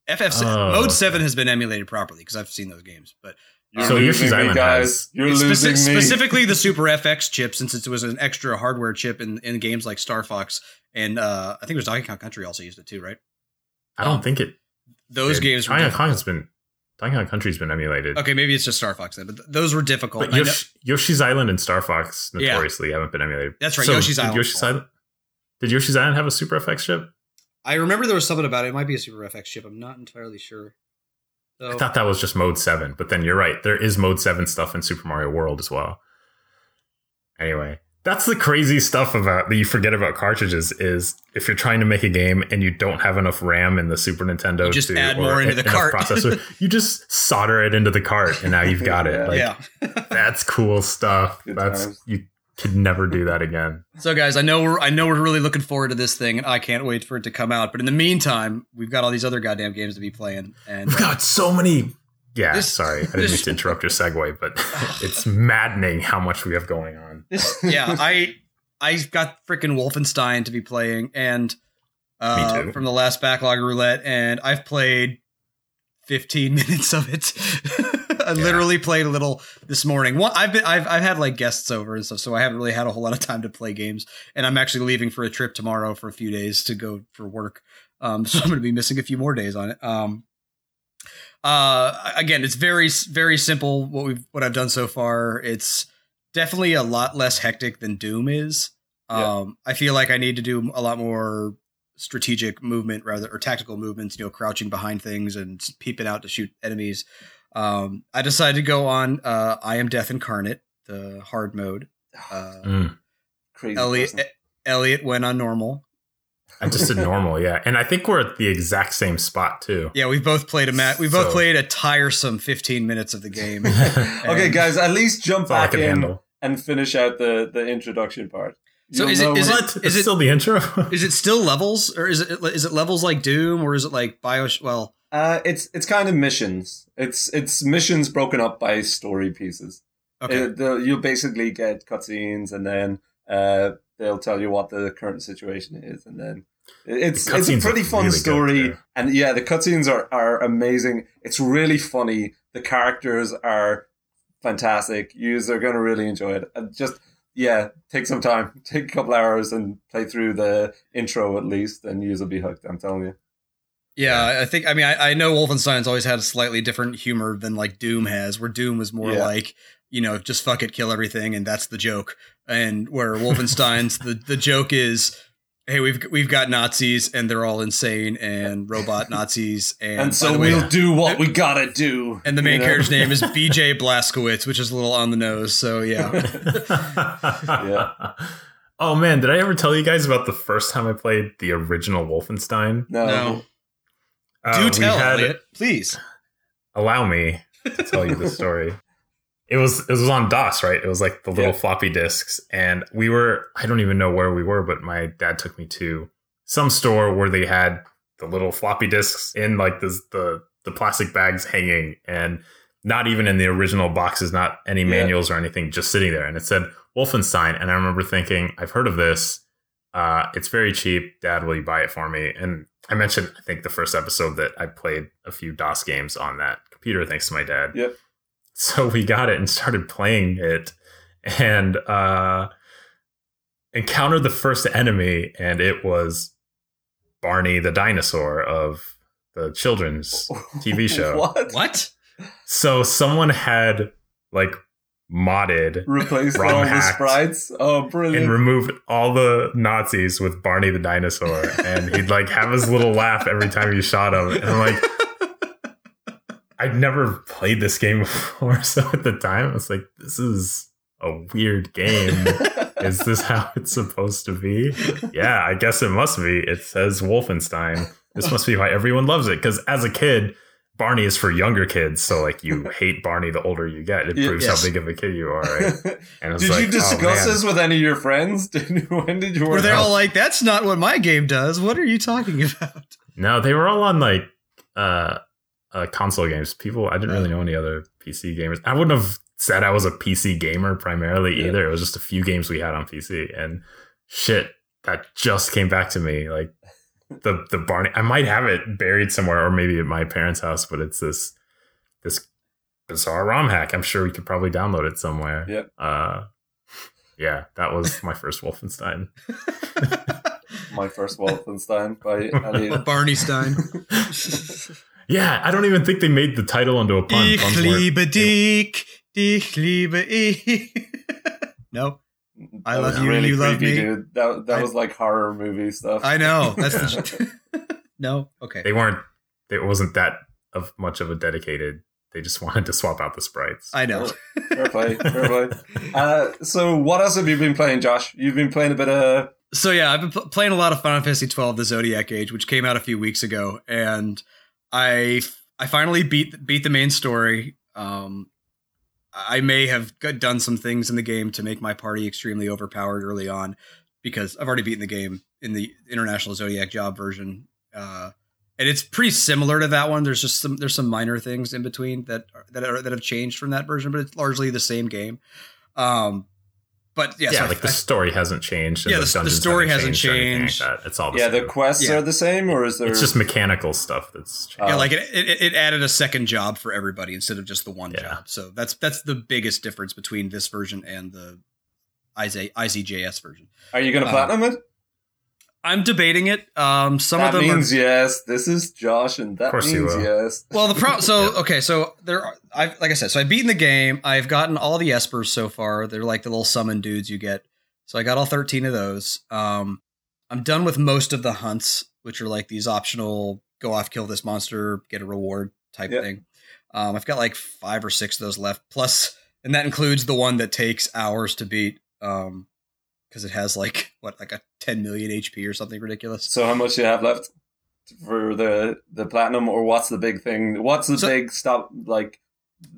[SPEAKER 3] FF se-
[SPEAKER 2] Oh,
[SPEAKER 3] Mode
[SPEAKER 2] okay.
[SPEAKER 3] seven has been emulated properly because I've seen those games. But
[SPEAKER 1] You're
[SPEAKER 2] So
[SPEAKER 1] losing
[SPEAKER 2] Yoshi's
[SPEAKER 1] me,
[SPEAKER 2] Island
[SPEAKER 1] guys.
[SPEAKER 2] has-
[SPEAKER 1] You're
[SPEAKER 3] It's
[SPEAKER 1] losing
[SPEAKER 3] speci-
[SPEAKER 1] me.
[SPEAKER 3] specifically the Super FX chip, since it was an extra hardware chip in, in games like Star Fox and uh, I think it was Donkey Kong Country also used it too, right?
[SPEAKER 2] I don't
[SPEAKER 3] Um,
[SPEAKER 2] think it.
[SPEAKER 3] Those
[SPEAKER 2] did.
[SPEAKER 3] games were
[SPEAKER 2] Donkey. Kong's been Donkey Kong Country's been emulated.
[SPEAKER 3] okay. Maybe it's just Star Fox then, but th- those were difficult.
[SPEAKER 2] But
[SPEAKER 3] I know-
[SPEAKER 2] Yoshi, Yoshi's Island and Star Fox
[SPEAKER 3] Yeah.
[SPEAKER 2] notoriously haven't been emulated.
[SPEAKER 3] That's right,
[SPEAKER 2] So
[SPEAKER 3] Yoshi's Island.
[SPEAKER 2] Yoshi's Island. Did Yoshi's Island have a Super FX chip?
[SPEAKER 3] I remember there was something about it. It might be a Super FX chip. I'm not entirely sure. So,
[SPEAKER 2] I thought that was just Mode Seven, but then you're right. There is Mode Seven stuff in Super Mario World as well. Anyway, that's the crazy stuff about that you forget about cartridges is if you're trying to make a game and you don't have enough RAM in the Super Nintendo
[SPEAKER 3] You just
[SPEAKER 2] to,
[SPEAKER 3] add
[SPEAKER 2] or
[SPEAKER 3] more into the cart.
[SPEAKER 2] processor, you just solder it into the cart and now you've got it.
[SPEAKER 1] Yeah.
[SPEAKER 2] Like
[SPEAKER 3] yeah.
[SPEAKER 2] that's cool stuff.
[SPEAKER 1] Good
[SPEAKER 2] that's
[SPEAKER 1] times.
[SPEAKER 2] you could never do that again.
[SPEAKER 3] So, guys, I know we're I know we're really looking forward to this thing, and I can't wait for it to come out. But in the meantime, we've got all these other goddamn games to be playing, and
[SPEAKER 2] We've got so many. Yeah,
[SPEAKER 3] This-
[SPEAKER 2] sorry, I didn't mean to interrupt your segue, but it's maddening how much we have going on.
[SPEAKER 3] yeah, I I've got freaking Wolfenstein to be playing, and uh, from the last backlog roulette, and I've played 15 minutes of it. I literally played a little this morning. One, I've been I've I've had like guests over and stuff, so I haven't really had a whole lot of time to play games. And I'm actually leaving for a trip tomorrow for a few days to go for work. Um, so I'm going to be missing a few more days on it. Um, uh, again, it's very very simple. What we've what I've done so far. It's definitely a lot less hectic than Doom is.
[SPEAKER 1] Yeah.
[SPEAKER 3] Um, I feel like I need to do a lot more strategic movement rather or tactical movements. You know, crouching behind things and peeping out to shoot enemies. Um, I decided to go on uh, I am Death Incarnate, the hard mode. Uh,
[SPEAKER 2] Mm.
[SPEAKER 1] Crazy.
[SPEAKER 3] Elliot
[SPEAKER 1] person.
[SPEAKER 3] Elliot went on normal.
[SPEAKER 2] I just did normal, yeah, and I think we're at the exact same spot too.
[SPEAKER 3] Yeah, we both played a mat. We both
[SPEAKER 2] So-
[SPEAKER 3] played a tiresome 15 minutes of the game.
[SPEAKER 1] okay, guys, at least jump
[SPEAKER 2] That's all I
[SPEAKER 1] back in
[SPEAKER 2] handle.
[SPEAKER 1] and finish out the, the introduction part.
[SPEAKER 3] So
[SPEAKER 1] You'll
[SPEAKER 3] is it-
[SPEAKER 1] know
[SPEAKER 3] is
[SPEAKER 1] when-
[SPEAKER 2] What?
[SPEAKER 3] is
[SPEAKER 2] it's
[SPEAKER 3] it-
[SPEAKER 2] still the intro?
[SPEAKER 3] Is it still levels, or is it is it levels like Doom, or is it like Bios? Well,
[SPEAKER 1] Uh, it's it's kind of missions. It's it's missions broken up by story pieces.
[SPEAKER 3] okay,
[SPEAKER 1] Uh, the, you'll basically get cutscenes, and then uh, they'll tell you what the current situation is, and then it's
[SPEAKER 2] The
[SPEAKER 1] it's a pretty fun
[SPEAKER 2] really
[SPEAKER 1] story.
[SPEAKER 2] too.
[SPEAKER 1] and yeah, the cutscenes are are amazing. It's really funny. The characters are fantastic. You are going to really enjoy it. And just yeah, take some time, take a couple hours, and play through the intro at least, and you'll be hooked. I'm telling you.
[SPEAKER 3] yeah, I think I mean I, I know Wolfenstein's always had a slightly different humor than like Doom has, where Doom was more
[SPEAKER 1] Yeah.
[SPEAKER 3] like you know just fuck it, kill everything, and that's the joke, and where Wolfenstein's the the joke is. Hey, we've we've got Nazis and they're all insane and robot Nazis and,
[SPEAKER 1] And, so
[SPEAKER 3] way,
[SPEAKER 1] we'll do what we gotta do.
[SPEAKER 3] and the main
[SPEAKER 1] you know?
[SPEAKER 3] character's name is BJ Blazkowicz, which is a little on the nose. So yeah,
[SPEAKER 2] yeah. Oh man, did I ever tell you guys about the first time I played the original Wolfenstein?
[SPEAKER 1] No.
[SPEAKER 3] no,
[SPEAKER 2] Uh,
[SPEAKER 3] do tell,
[SPEAKER 2] had-
[SPEAKER 3] Elliot, please.
[SPEAKER 2] Allow me to tell you the story. It was it was on DOS, right? It was like the little
[SPEAKER 1] Yeah.
[SPEAKER 2] floppy disks, and we were I don't even know where we were, but my dad took me to some store where they had the little floppy disks in like the the the plastic bags hanging, and not even in the original boxes, not any
[SPEAKER 1] Yeah.
[SPEAKER 2] manuals or anything, just sitting there, and it said Wolfenstein, and I remember thinking I've heard of this. Uh, it's very cheap. Dad, will you buy it for me? And I mentioned, I think, the first episode that I played a few DOS games on that computer thanks to my dad.
[SPEAKER 1] Yep.
[SPEAKER 2] So we got it and started playing it. And uh, encountered the first enemy, and it was Barney the dinosaur of the children's TV show.
[SPEAKER 1] what?
[SPEAKER 3] What?
[SPEAKER 2] So someone had like modded
[SPEAKER 1] Replaced all the sprites? Oh, brilliant.
[SPEAKER 2] and removed all the Nazis with Barney the dinosaur, and he'd like have his little laugh every time you shot him. And I'm like, I'd never played this game before, so at the time I was like, this is a weird game. Is this how it's supposed to be? Yeah, I guess it must be. It says Wolfenstein. This must be why everyone loves it. Because as a kid, Barney is for younger kids. So like you hate Barney the older you get. It proves
[SPEAKER 3] yes.
[SPEAKER 2] how big of a kid you are, right? And it's
[SPEAKER 1] did
[SPEAKER 2] like,
[SPEAKER 1] you discuss
[SPEAKER 2] oh,
[SPEAKER 1] this with any of your friends? When did you
[SPEAKER 3] Were they
[SPEAKER 1] out?
[SPEAKER 3] all like, "That's not what my game does"? What are you talking about?
[SPEAKER 2] No, they were all on like uh, uh console games. People, I didn't really know any other PC gamers. I wouldn't have said I was a PC gamer primarily
[SPEAKER 1] Yeah.
[SPEAKER 2] either. It was just a few games we had on PC, and shit that just came back to me. Like the the Barney, I might have it buried somewhere, or maybe at my parents' house. But it's this this bizarre ROM hack. I'm sure we could probably download it somewhere.
[SPEAKER 1] Yep.
[SPEAKER 2] Uh, yeah, that was my first Wolfenstein.
[SPEAKER 1] My first Wolfenstein by Elliot.
[SPEAKER 3] Barney Stein.
[SPEAKER 2] Yeah, I don't even think they made the title into a pun.
[SPEAKER 3] Ich
[SPEAKER 2] Puns weren't-
[SPEAKER 3] liebe dich, dich liebe ich. No, I
[SPEAKER 1] That
[SPEAKER 3] love
[SPEAKER 1] was
[SPEAKER 3] you, you love me.
[SPEAKER 1] Dude. That, that
[SPEAKER 3] I-
[SPEAKER 1] was like horror movie stuff.
[SPEAKER 3] I know. That's the. no, okay.
[SPEAKER 2] they weren't it wasn't that of much of a dedicated they just wanted to swap out the sprites
[SPEAKER 3] I know.
[SPEAKER 1] Fair play, fair play. Uh, so, what else have you been playing, Josh? You've been playing a bit of.
[SPEAKER 3] So yeah, I've been pl- playing a lot of Final Fantasy twelve: The Zodiac Age, which came out a few weeks ago, and I I finally beat beat the main story. Um, I may have done some things in the game to make my party extremely overpowered early on because I've already beaten the game in the International Zodiac Job version, uh, and it's pretty similar to that one. There's just some there's some minor things in between that that are, that have changed from that version, but it's largely the same game. Um, but yeah,
[SPEAKER 2] yeah,
[SPEAKER 3] so I-
[SPEAKER 2] like the story hasn't changed
[SPEAKER 3] Yeah,
[SPEAKER 2] the,
[SPEAKER 3] the- the story hasn't
[SPEAKER 2] or anything
[SPEAKER 3] changed.
[SPEAKER 2] like it's all the
[SPEAKER 1] Yeah,
[SPEAKER 2] same.
[SPEAKER 1] the quests
[SPEAKER 3] Yeah.
[SPEAKER 1] are the same, or is there.
[SPEAKER 2] it's just mechanical stuff that's changed.
[SPEAKER 3] Yeah, like it, it, it added a second job for everybody instead of just the one
[SPEAKER 2] Yeah.
[SPEAKER 3] job. So that's that's the biggest difference between this version and the IZ, IZJS version.
[SPEAKER 1] Are you going to
[SPEAKER 3] uh,
[SPEAKER 1] platinum it?
[SPEAKER 3] I'm debating it. Um, some
[SPEAKER 1] that
[SPEAKER 3] of them
[SPEAKER 1] means
[SPEAKER 3] are
[SPEAKER 1] yes. This is Josh, and that means
[SPEAKER 2] will.
[SPEAKER 1] yes.
[SPEAKER 3] well. The pro so okay, so there. Are, I've like I said, so I've beaten the game. I've gotten all the espers so far. They're like the little summon dudes you get. So I got all 13 of those. Um, I'm done with most of the hunts, which are like these optional go off, kill this monster, get a reward type
[SPEAKER 1] Yep.
[SPEAKER 3] thing. Um, I've got like five or six of those left. Plus, and that includes the one that takes hours to beat. Um, because it has like what, like a 10 million HP or something ridiculous.
[SPEAKER 1] So, how much do you have left for the the platinum, or what's the big thing? What's the
[SPEAKER 3] So-
[SPEAKER 1] big stop? Like,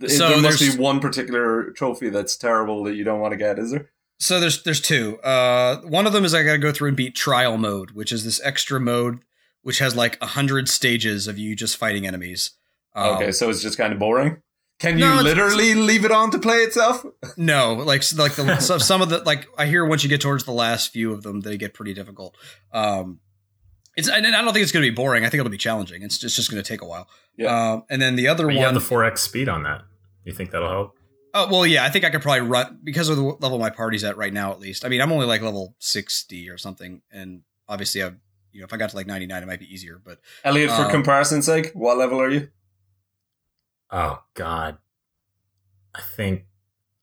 [SPEAKER 3] So
[SPEAKER 1] there must be one particular trophy that's terrible that you don't want to get, is there?
[SPEAKER 3] So there's there's two. Uh, one of them is I got to go through and beat trial mode, which is this extra mode which has like a hundred stages of you just fighting enemies. Um,
[SPEAKER 1] okay, so it's just kind of boring. Can you
[SPEAKER 3] No, it's-
[SPEAKER 1] literally leave it on to play itself?
[SPEAKER 3] No, like like the so, some of the like I hear once you get towards the last few of them, they get pretty difficult. Um, it's and I don't think it's going to be boring. I think it'll be challenging. It's just, just going to take a while.
[SPEAKER 1] Yeah.
[SPEAKER 3] Um, and then the other
[SPEAKER 2] But you
[SPEAKER 3] one,
[SPEAKER 2] have the 4x speed on that. You think that'll help?
[SPEAKER 3] oh well, yeah, I think I could probably run because of the level my party's at right now. At least, I mean, I'm only like level sixty or something, and obviously, I've you know if I got to like ninety nine, it might be easier. But
[SPEAKER 1] Elliot, for
[SPEAKER 3] Um,
[SPEAKER 1] comparison's sake, what level are you?
[SPEAKER 2] Oh God, I think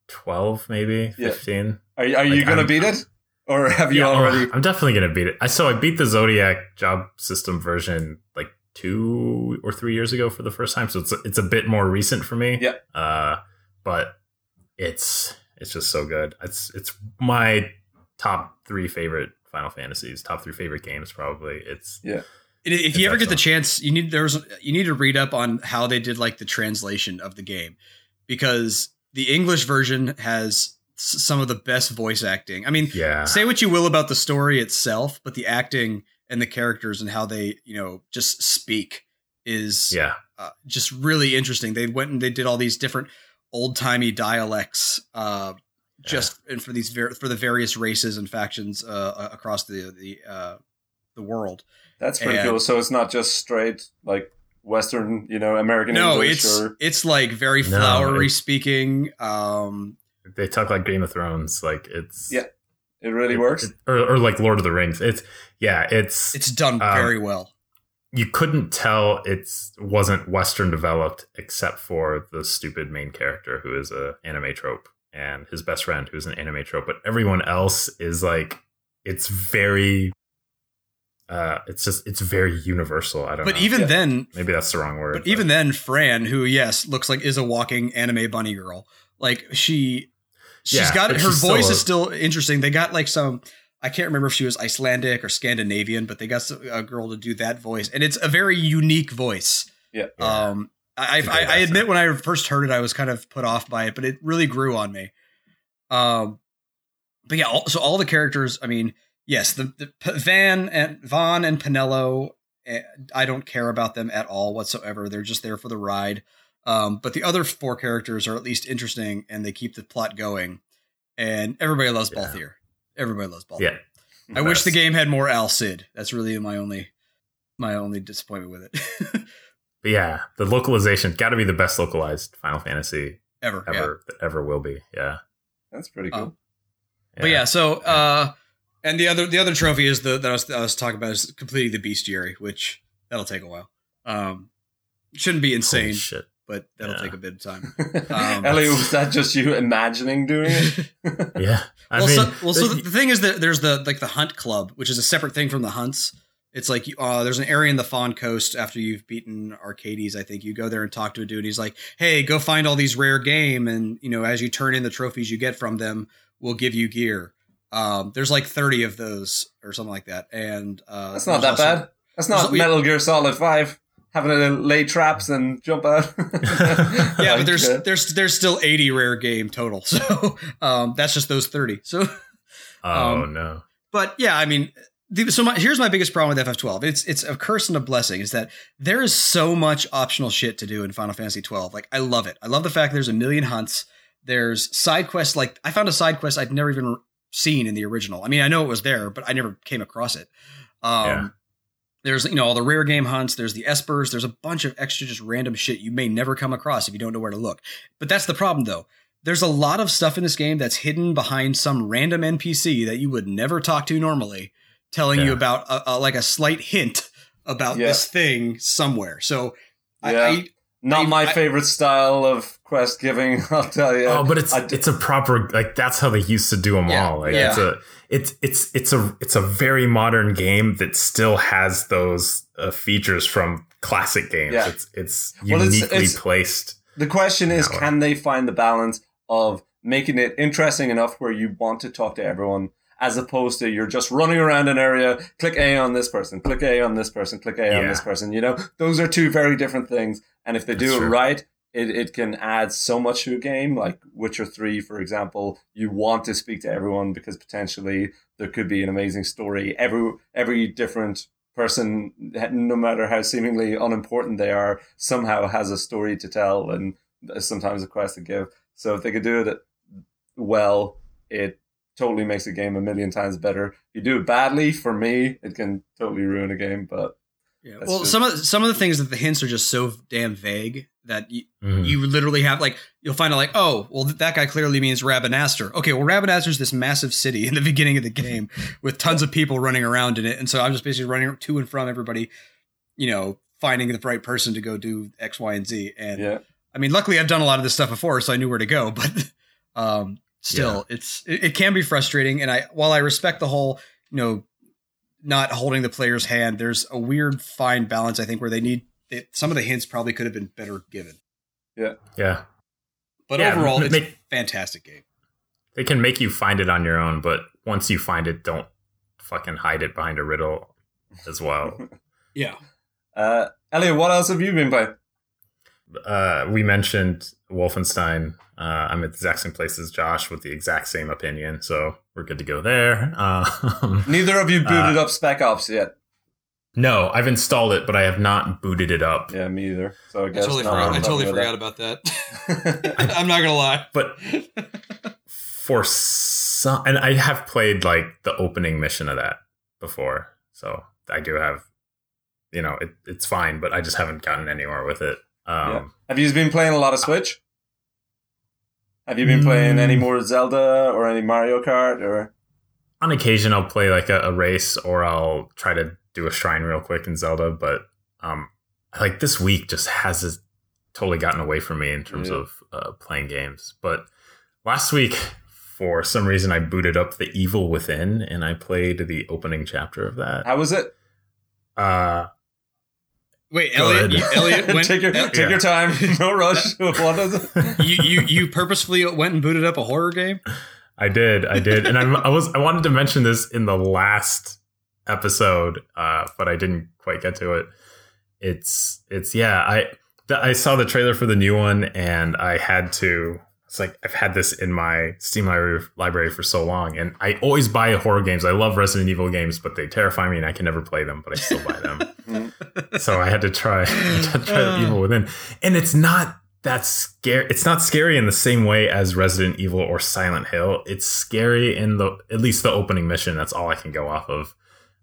[SPEAKER 2] 12, maybe
[SPEAKER 1] Yeah.
[SPEAKER 2] 15.
[SPEAKER 1] Are, you- are you going to
[SPEAKER 2] I'm-
[SPEAKER 1] beat it? Or have you
[SPEAKER 2] Yeah,
[SPEAKER 1] already?
[SPEAKER 2] I'm definitely gonna beat it. I so I beat the Zodiac job system version like two or three years ago for the first time. So it's it's a bit more recent for me.
[SPEAKER 1] Yeah.
[SPEAKER 2] Uh, but it's it's just so good. It's it's my top three favorite Final Fantasies, top three favorite games probably. It's
[SPEAKER 3] if
[SPEAKER 2] It's
[SPEAKER 3] you ever get the chance, you need there's you need to read up on how they did like the translation of the game because the English version has some of the best voice acting. I mean,
[SPEAKER 2] yeah.
[SPEAKER 3] say what you will about the story itself, but the acting and the characters and how they, you know, just speak is
[SPEAKER 2] Yeah.
[SPEAKER 3] uh, just really interesting. They went and they did all these different old timey dialects, uh, just and for these ver- for the various races and factions uh, across the the uh, the world.
[SPEAKER 1] That's pretty
[SPEAKER 3] and-
[SPEAKER 1] cool. So it's not just straight like Western, you know, American
[SPEAKER 3] no,
[SPEAKER 1] English
[SPEAKER 3] it's
[SPEAKER 1] or
[SPEAKER 3] it's like very
[SPEAKER 2] No,
[SPEAKER 3] flowery
[SPEAKER 2] it-
[SPEAKER 3] speaking. Um,
[SPEAKER 2] They talk like Game of Thrones. Like it's
[SPEAKER 1] Yeah. It really works.
[SPEAKER 2] It- or, or like Lord of the Rings. It's yeah, it's
[SPEAKER 3] It's done
[SPEAKER 2] Um,
[SPEAKER 3] very well.
[SPEAKER 2] you couldn't tell it's wasn't Western developed except for the stupid main character who is a anime trope and his best friend who's an anime trope, but everyone else is like it's very uh it's just it's very universal. I don't
[SPEAKER 3] But
[SPEAKER 2] know.
[SPEAKER 3] even
[SPEAKER 1] Yeah.
[SPEAKER 3] then,
[SPEAKER 2] maybe that's the wrong word.
[SPEAKER 3] but even then, Fran, who yes looks like is a walking anime bunny girl, like she, she's
[SPEAKER 2] Yeah,
[SPEAKER 3] got
[SPEAKER 2] but
[SPEAKER 3] her
[SPEAKER 2] she's
[SPEAKER 3] voice
[SPEAKER 2] a-
[SPEAKER 3] is still interesting. They got like some. I can't remember if she was Icelandic or Scandinavian, but they got a girl to do that voice, and it's a very unique voice.
[SPEAKER 1] Yeah.
[SPEAKER 2] Yeah.
[SPEAKER 3] Um, I,
[SPEAKER 2] It's a
[SPEAKER 3] I, I admit when I first heard it, I was kind of put off by it, but it really grew on me. Um, but yeah, all, so all the characters. I mean, yes, the, the Vaan and Vaughn and Penelo. eh, I don't care about them at all whatsoever. They're just there for the ride. Um, but the other four characters are at least interesting, and they keep the plot going. And everybody loves
[SPEAKER 2] Yeah.
[SPEAKER 3] Balthier. Everybody loves Balthier.
[SPEAKER 2] yeah.
[SPEAKER 3] I wish the game had more Al Cid. That's really my only my only disappointment with it.
[SPEAKER 2] But yeah, the localization got to be the best localized Final Fantasy
[SPEAKER 3] ever.
[SPEAKER 2] ever that ever will be. Yeah.
[SPEAKER 1] That's pretty cool.
[SPEAKER 3] Um, But yeah, so uh and the other the other trophy is the that I was, I was talking about is completing the bestiary, which that'll take a while. Um shouldn't be
[SPEAKER 2] Holy
[SPEAKER 3] insane,
[SPEAKER 2] shit.
[SPEAKER 3] but that'll
[SPEAKER 2] Yeah.
[SPEAKER 3] take a bit of time. um,
[SPEAKER 1] Elliot, was that just you imagining doing it?
[SPEAKER 2] Yeah. I
[SPEAKER 3] well,
[SPEAKER 2] mean,
[SPEAKER 3] so, well, so the thing is that there's the like the hunt club, which is a separate thing from the hunts. It's like uh, there's an area in the Phon Coast after you've beaten Archades. I think you go there and talk to a dude. He's like, "Hey, go find all these rare game, and you know, as you turn in the trophies you get from them, we'll give you gear." Um, there's like 30 of those or something like that, and uh,
[SPEAKER 1] That's not that
[SPEAKER 3] also-
[SPEAKER 1] bad. That's not
[SPEAKER 3] there's-
[SPEAKER 1] Metal Gear Solid Five. Having to lay traps and jump out.
[SPEAKER 3] Yeah,
[SPEAKER 1] Like,
[SPEAKER 3] but there's
[SPEAKER 1] uh,
[SPEAKER 3] there's there's still 80 rare game total, so um, that's just those 30. So
[SPEAKER 2] oh
[SPEAKER 3] um,
[SPEAKER 2] no.
[SPEAKER 3] But yeah, I mean, so my, here's my biggest problem with FF12. It's it's a curse and a blessing. Is that there is so much optional shit to do in Final Fantasy 12. Like I love it. I love the fact there's a million hunts. There's side quests. Like I found a side quest I'd never even seen in the original. I mean, I know it was there, but I never came across it. Um,
[SPEAKER 2] Yeah.
[SPEAKER 3] There's you know all the rare game hunts. There's the espers. There's a bunch of extra just random shit you may never come across if you don't know where to look. But that's the problem though there's a lot of stuff in this game that's hidden behind some random NPC that you would never talk to normally, telling you about a, a, like a slight hint about
[SPEAKER 1] Yeah.
[SPEAKER 3] this thing somewhere. So
[SPEAKER 1] Yeah.
[SPEAKER 3] I, I
[SPEAKER 1] not
[SPEAKER 3] I-
[SPEAKER 1] my
[SPEAKER 3] I-
[SPEAKER 1] favorite style of quest giving. I'll tell you.
[SPEAKER 2] oh, but it's
[SPEAKER 1] I d-
[SPEAKER 2] it's a proper like that's how they used to do them
[SPEAKER 3] Yeah,
[SPEAKER 2] all. Like
[SPEAKER 3] yeah.
[SPEAKER 2] it's a it's it's it's a it's a very modern game that still has those uh, features from classic games.
[SPEAKER 1] Yeah.
[SPEAKER 2] It's it's
[SPEAKER 1] Well, it's-
[SPEAKER 2] uniquely
[SPEAKER 1] it's-
[SPEAKER 2] placed.
[SPEAKER 1] The question is,
[SPEAKER 2] way.
[SPEAKER 1] can they find the balance of making it interesting enough where you want to talk to everyone, as opposed to you're just running around an area, click A on this person, click A on this person, click A on this person. You know, those are two very different things. And if they do
[SPEAKER 2] That's
[SPEAKER 1] it right, it, it can add so much to a game. Like Witcher 3, for example, you want to speak to everyone because potentially there could be an amazing story. Every, every different person, no matter how seemingly unimportant they are, somehow has a story to tell and sometimes a quest to give. So if they could do it well, it totally makes a game a million times better. If you do it badly, for me, it can totally ruin a game. But
[SPEAKER 3] yeah.
[SPEAKER 1] That's
[SPEAKER 3] well,
[SPEAKER 1] just-
[SPEAKER 3] some of some of the things that the hints are just so damn vague that you,
[SPEAKER 2] Mhm.
[SPEAKER 3] you literally have like you'll find out like oh well that guy clearly means Rabanastre. Okay, well Rabanastre is this massive city in the beginning of the game with tons of people running around in it, and so I'm just basically running to and from everybody, you know, finding the right person to go do X, Y, and Z. And
[SPEAKER 1] yeah,
[SPEAKER 3] I mean, luckily I've done a lot of this stuff before, so I knew where to go. But um, still, it's it, it can be frustrating. And I while I respect the whole you know not holding the player's hand, there's a weird fine balance I think where they need it, some of the hints probably could have been better given.
[SPEAKER 2] yeah. Yeah.
[SPEAKER 3] But
[SPEAKER 2] Yeah,
[SPEAKER 3] overall,
[SPEAKER 2] m-
[SPEAKER 3] it's a
[SPEAKER 2] make-
[SPEAKER 3] fantastic game.
[SPEAKER 2] They can make you find it on your own, but once you find it, don't fucking hide it behind a riddle as well.
[SPEAKER 3] Yeah.
[SPEAKER 1] uh, Elliot, what else have you been playing?
[SPEAKER 2] uh, we mentioned Wolfenstein. Uh, I'm at the exact same place as Josh with the exact same opinion, so we're good to go there. Uh,
[SPEAKER 1] Neither of you booted
[SPEAKER 2] Uh,
[SPEAKER 1] up Spec Ops yet.
[SPEAKER 2] no, I've installed it, but I have not booted it up.
[SPEAKER 1] Yeah, me either. So I
[SPEAKER 3] I
[SPEAKER 1] guess
[SPEAKER 3] totally
[SPEAKER 1] not
[SPEAKER 3] forgot. I totally
[SPEAKER 1] talking
[SPEAKER 3] forgot about that. I'm not gonna lie.
[SPEAKER 2] But for some, and I have played like the opening mission of that before, so I do have, you know, it, it's fine, but I just haven't gotten anywhere with it. Um,
[SPEAKER 1] Have you been playing a lot of Switch? Have you been playing
[SPEAKER 2] Mm.
[SPEAKER 1] any more Zelda or any Mario Kart or?
[SPEAKER 2] on occasion I'll play like a, a, race or I'll try to do a shrine real quick in Zelda, but um, like this week just has totally gotten away from me in terms yeah. of uh, playing games. But last week, for some reason, I booted up The Evil Within and I played the opening chapter of that.
[SPEAKER 1] How was it?
[SPEAKER 2] Uh,
[SPEAKER 3] Wait, Elliot. You, Elliot went,
[SPEAKER 1] take your take yeah. your time. No rush. what is
[SPEAKER 3] it? You, you you purposefully went and booted up a horror game.
[SPEAKER 2] I did, I did, and I, I was I wanted to mention this in the last episode, uh, but I didn't quite get to it. It's it's yeah. I I saw the trailer for the new one, and I had to. It's like I've had this in my Steam library for so long, and I always buy horror games. I love Resident Evil games, but they terrify me, and I can never play them. But I still buy them. so I had to try, to try Evil Within, and it's not that scary. It's not scary in the same way as Resident Evil or Silent Hill. It's scary in the at least the opening mission. That's all I can go off of.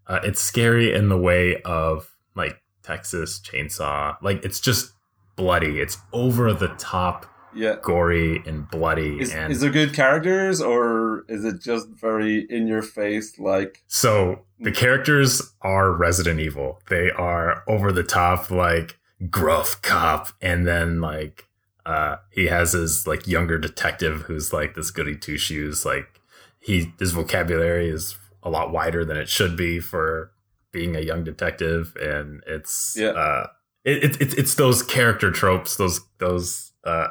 [SPEAKER 2] Uh, it's scary in the way of like Texas Chainsaw. Like it's just bloody. It's over the top,
[SPEAKER 1] yeah,
[SPEAKER 2] gory and bloody.
[SPEAKER 1] Is,
[SPEAKER 2] and
[SPEAKER 1] is there good characters or is it just very in your face? Like
[SPEAKER 2] so, the characters are Resident Evil. They are over the top, like gruff cop, and then like uh, he has his like younger detective who's like this goody two shoes. Like he his vocabulary is a lot wider than it should be for being a young detective, and it's
[SPEAKER 1] yeah.
[SPEAKER 2] Uh, it, it, it's those character tropes, those those uh,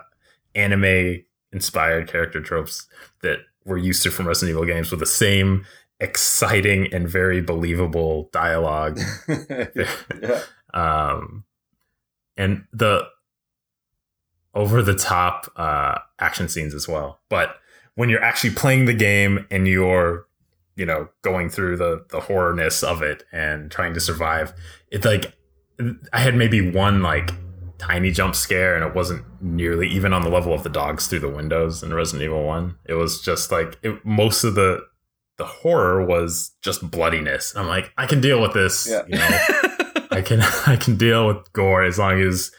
[SPEAKER 2] anime inspired character tropes that we're used to from Resident Evil games with the same exciting and very believable dialogue.
[SPEAKER 1] yeah.
[SPEAKER 2] um, and the over the top uh, action scenes as well. But when you're actually playing the game and you're you know going through the the horrorness of it and trying to survive, it's like I had maybe one like tiny jump scare and it wasn't nearly even on the level of the dogs through the windows in Resident Evil 1. It was just like it, most of the the horror was just bloodiness. I'm like, I can deal with this.
[SPEAKER 1] Yeah.
[SPEAKER 2] You know, I can I can deal with gore as long as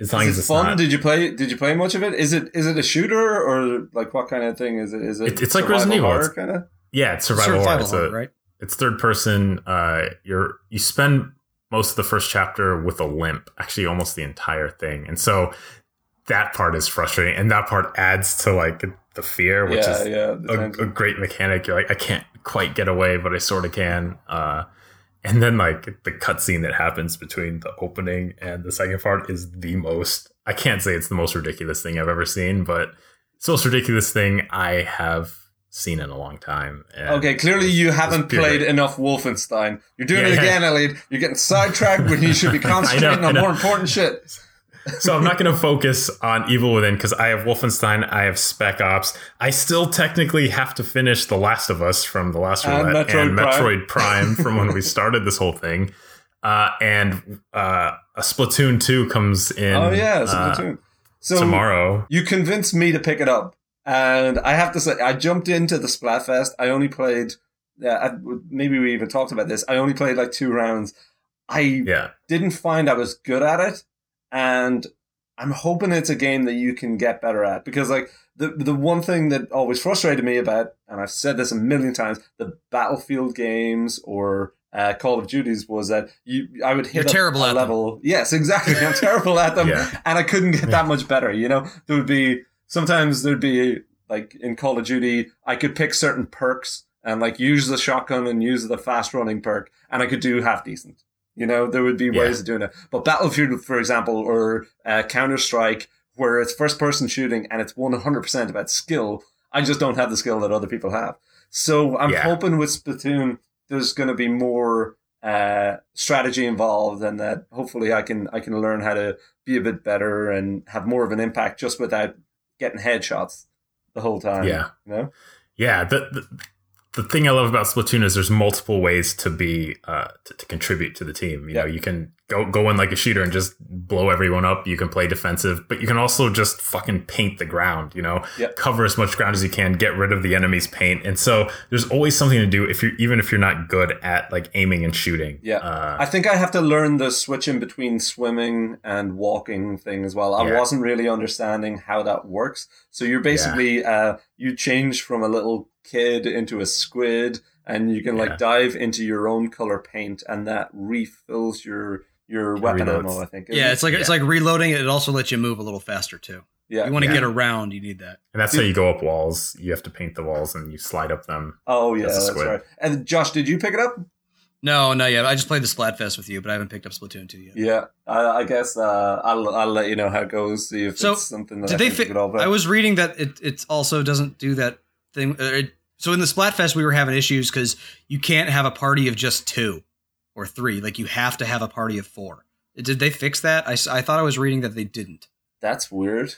[SPEAKER 2] as long
[SPEAKER 1] is
[SPEAKER 2] as it's
[SPEAKER 1] fun.
[SPEAKER 2] Not,
[SPEAKER 1] did you play? Did you play much of it? Is it is it a shooter or like what kind of thing is it? Is it?
[SPEAKER 2] it it's like Resident Evil
[SPEAKER 1] kind of.
[SPEAKER 2] Yeah, it's survival, survival
[SPEAKER 3] horror.
[SPEAKER 2] It's
[SPEAKER 3] a, right?
[SPEAKER 2] It's third person. Uh, you're you spend most of the first chapter with a limp, actually almost the entire thing. And so that part is frustrating. And that part adds to like the fear, which
[SPEAKER 1] yeah,
[SPEAKER 2] is
[SPEAKER 1] yeah,
[SPEAKER 2] a, a, great mechanic. You're like, I can't quite get away, but I sort of can. Uh, and then like the cutscene that happens between the opening and the second part is the most I can't say it's the most ridiculous thing I've ever seen, but it's the most ridiculous thing I have seen in a long time.
[SPEAKER 1] okay, clearly you haven't played enough Wolfenstein. You're doing yeah, it again, yeah. Elliot. You're getting sidetracked when you should be concentrating know, on more important shit.
[SPEAKER 2] so I'm not going to focus on Evil Within because I have Wolfenstein, I have Spec Ops. I still technically have to finish The Last of Us from The Last
[SPEAKER 1] and
[SPEAKER 2] Roulette
[SPEAKER 1] Metroid
[SPEAKER 2] and
[SPEAKER 1] Prime.
[SPEAKER 2] Metroid Prime from when we started this whole thing. Uh, and uh, a Splatoon 2 comes in.
[SPEAKER 1] Oh, yeah, Splatoon. Uh,
[SPEAKER 2] so tomorrow.
[SPEAKER 1] You convinced me to pick it up. And I have to say, I jumped into the Splatfest. I only played, yeah, maybe we even talked about this. I only played like two rounds. I
[SPEAKER 2] yeah.
[SPEAKER 1] didn't find I was good at it. And I'm hoping it's a game that you can get better at because like the the one thing that always frustrated me about, and I've said this a million times, the Battlefield games or uh, Call of Duties was that you I would hit
[SPEAKER 3] You're terrible
[SPEAKER 1] a
[SPEAKER 3] at
[SPEAKER 1] level.
[SPEAKER 3] Them.
[SPEAKER 1] Yes, exactly. I'm terrible at them,
[SPEAKER 2] yeah.
[SPEAKER 1] and I couldn't get that much better. You know, there would be sometimes there'd be like in Call of Duty, I could pick certain perks and like use the shotgun and use the fast running perk, and I could do half decent. You know, there would be
[SPEAKER 2] Yeah.
[SPEAKER 1] ways of doing it. But Battlefield, for example, or uh, Counter Strike, where it's first person shooting and it's 100% about skill, I just don't have the skill that other people have. So I'm
[SPEAKER 2] Yeah.
[SPEAKER 1] hoping with Splatoon, there's going to be more uh, strategy involved, and that hopefully I can I can learn how to be a bit better and have more of an impact just without getting headshots the whole time.
[SPEAKER 2] Yeah.
[SPEAKER 1] you know.
[SPEAKER 2] Yeah, the, the the thing I love about Splatoon is there's multiple ways to be uh, to, to contribute to the team. You know, you can go go in like a shooter and just blow everyone up. You can play defensive, but you can also just fucking paint the ground. You know,
[SPEAKER 1] Yeah.
[SPEAKER 2] cover as much ground as you can, get rid of the enemy's paint, and so there's always something to do if you're even if you're not good at like aiming and shooting.
[SPEAKER 1] Yeah.
[SPEAKER 2] uh,
[SPEAKER 1] I think I have to learn the switch in between swimming and walking thing as well. I
[SPEAKER 2] Yeah.
[SPEAKER 1] wasn't really understanding how that works. So you're basically uh, you change from a little kid into a squid, and you can like
[SPEAKER 2] Yeah.
[SPEAKER 1] dive into your own color paint, and that refills your your weapon
[SPEAKER 2] reloads.
[SPEAKER 1] ammo. I think. isn't
[SPEAKER 3] Yeah,
[SPEAKER 1] it?
[SPEAKER 3] it's like it's like reloading it. It also lets you move a little faster too.
[SPEAKER 1] yeah.
[SPEAKER 3] You want to
[SPEAKER 2] Yeah.
[SPEAKER 3] get around, you need that.
[SPEAKER 2] And that's how you go up walls. You have to paint the walls and you slide up them.
[SPEAKER 1] oh yeah,
[SPEAKER 2] That's a
[SPEAKER 1] that's,
[SPEAKER 2] squid.
[SPEAKER 1] right. And Josh, did you pick it up?
[SPEAKER 3] No, not yet. I just played the Splatfest with you, but I haven't picked up Splatoon 2 yet.
[SPEAKER 1] Yeah, I, I guess uh, I'll I'll let you know how it goes. See if
[SPEAKER 3] So,
[SPEAKER 1] it's something that
[SPEAKER 3] Did
[SPEAKER 1] I
[SPEAKER 3] they
[SPEAKER 1] think we
[SPEAKER 3] fi-
[SPEAKER 1] could all play.
[SPEAKER 3] I was reading that it it also doesn't do that thing. uh, It, so in the Splatfest, we were having issues because you can't have a party of just two or three. Like you have to have a party of four. Did they fix that? I, I thought I was reading that they didn't.
[SPEAKER 1] That's weird.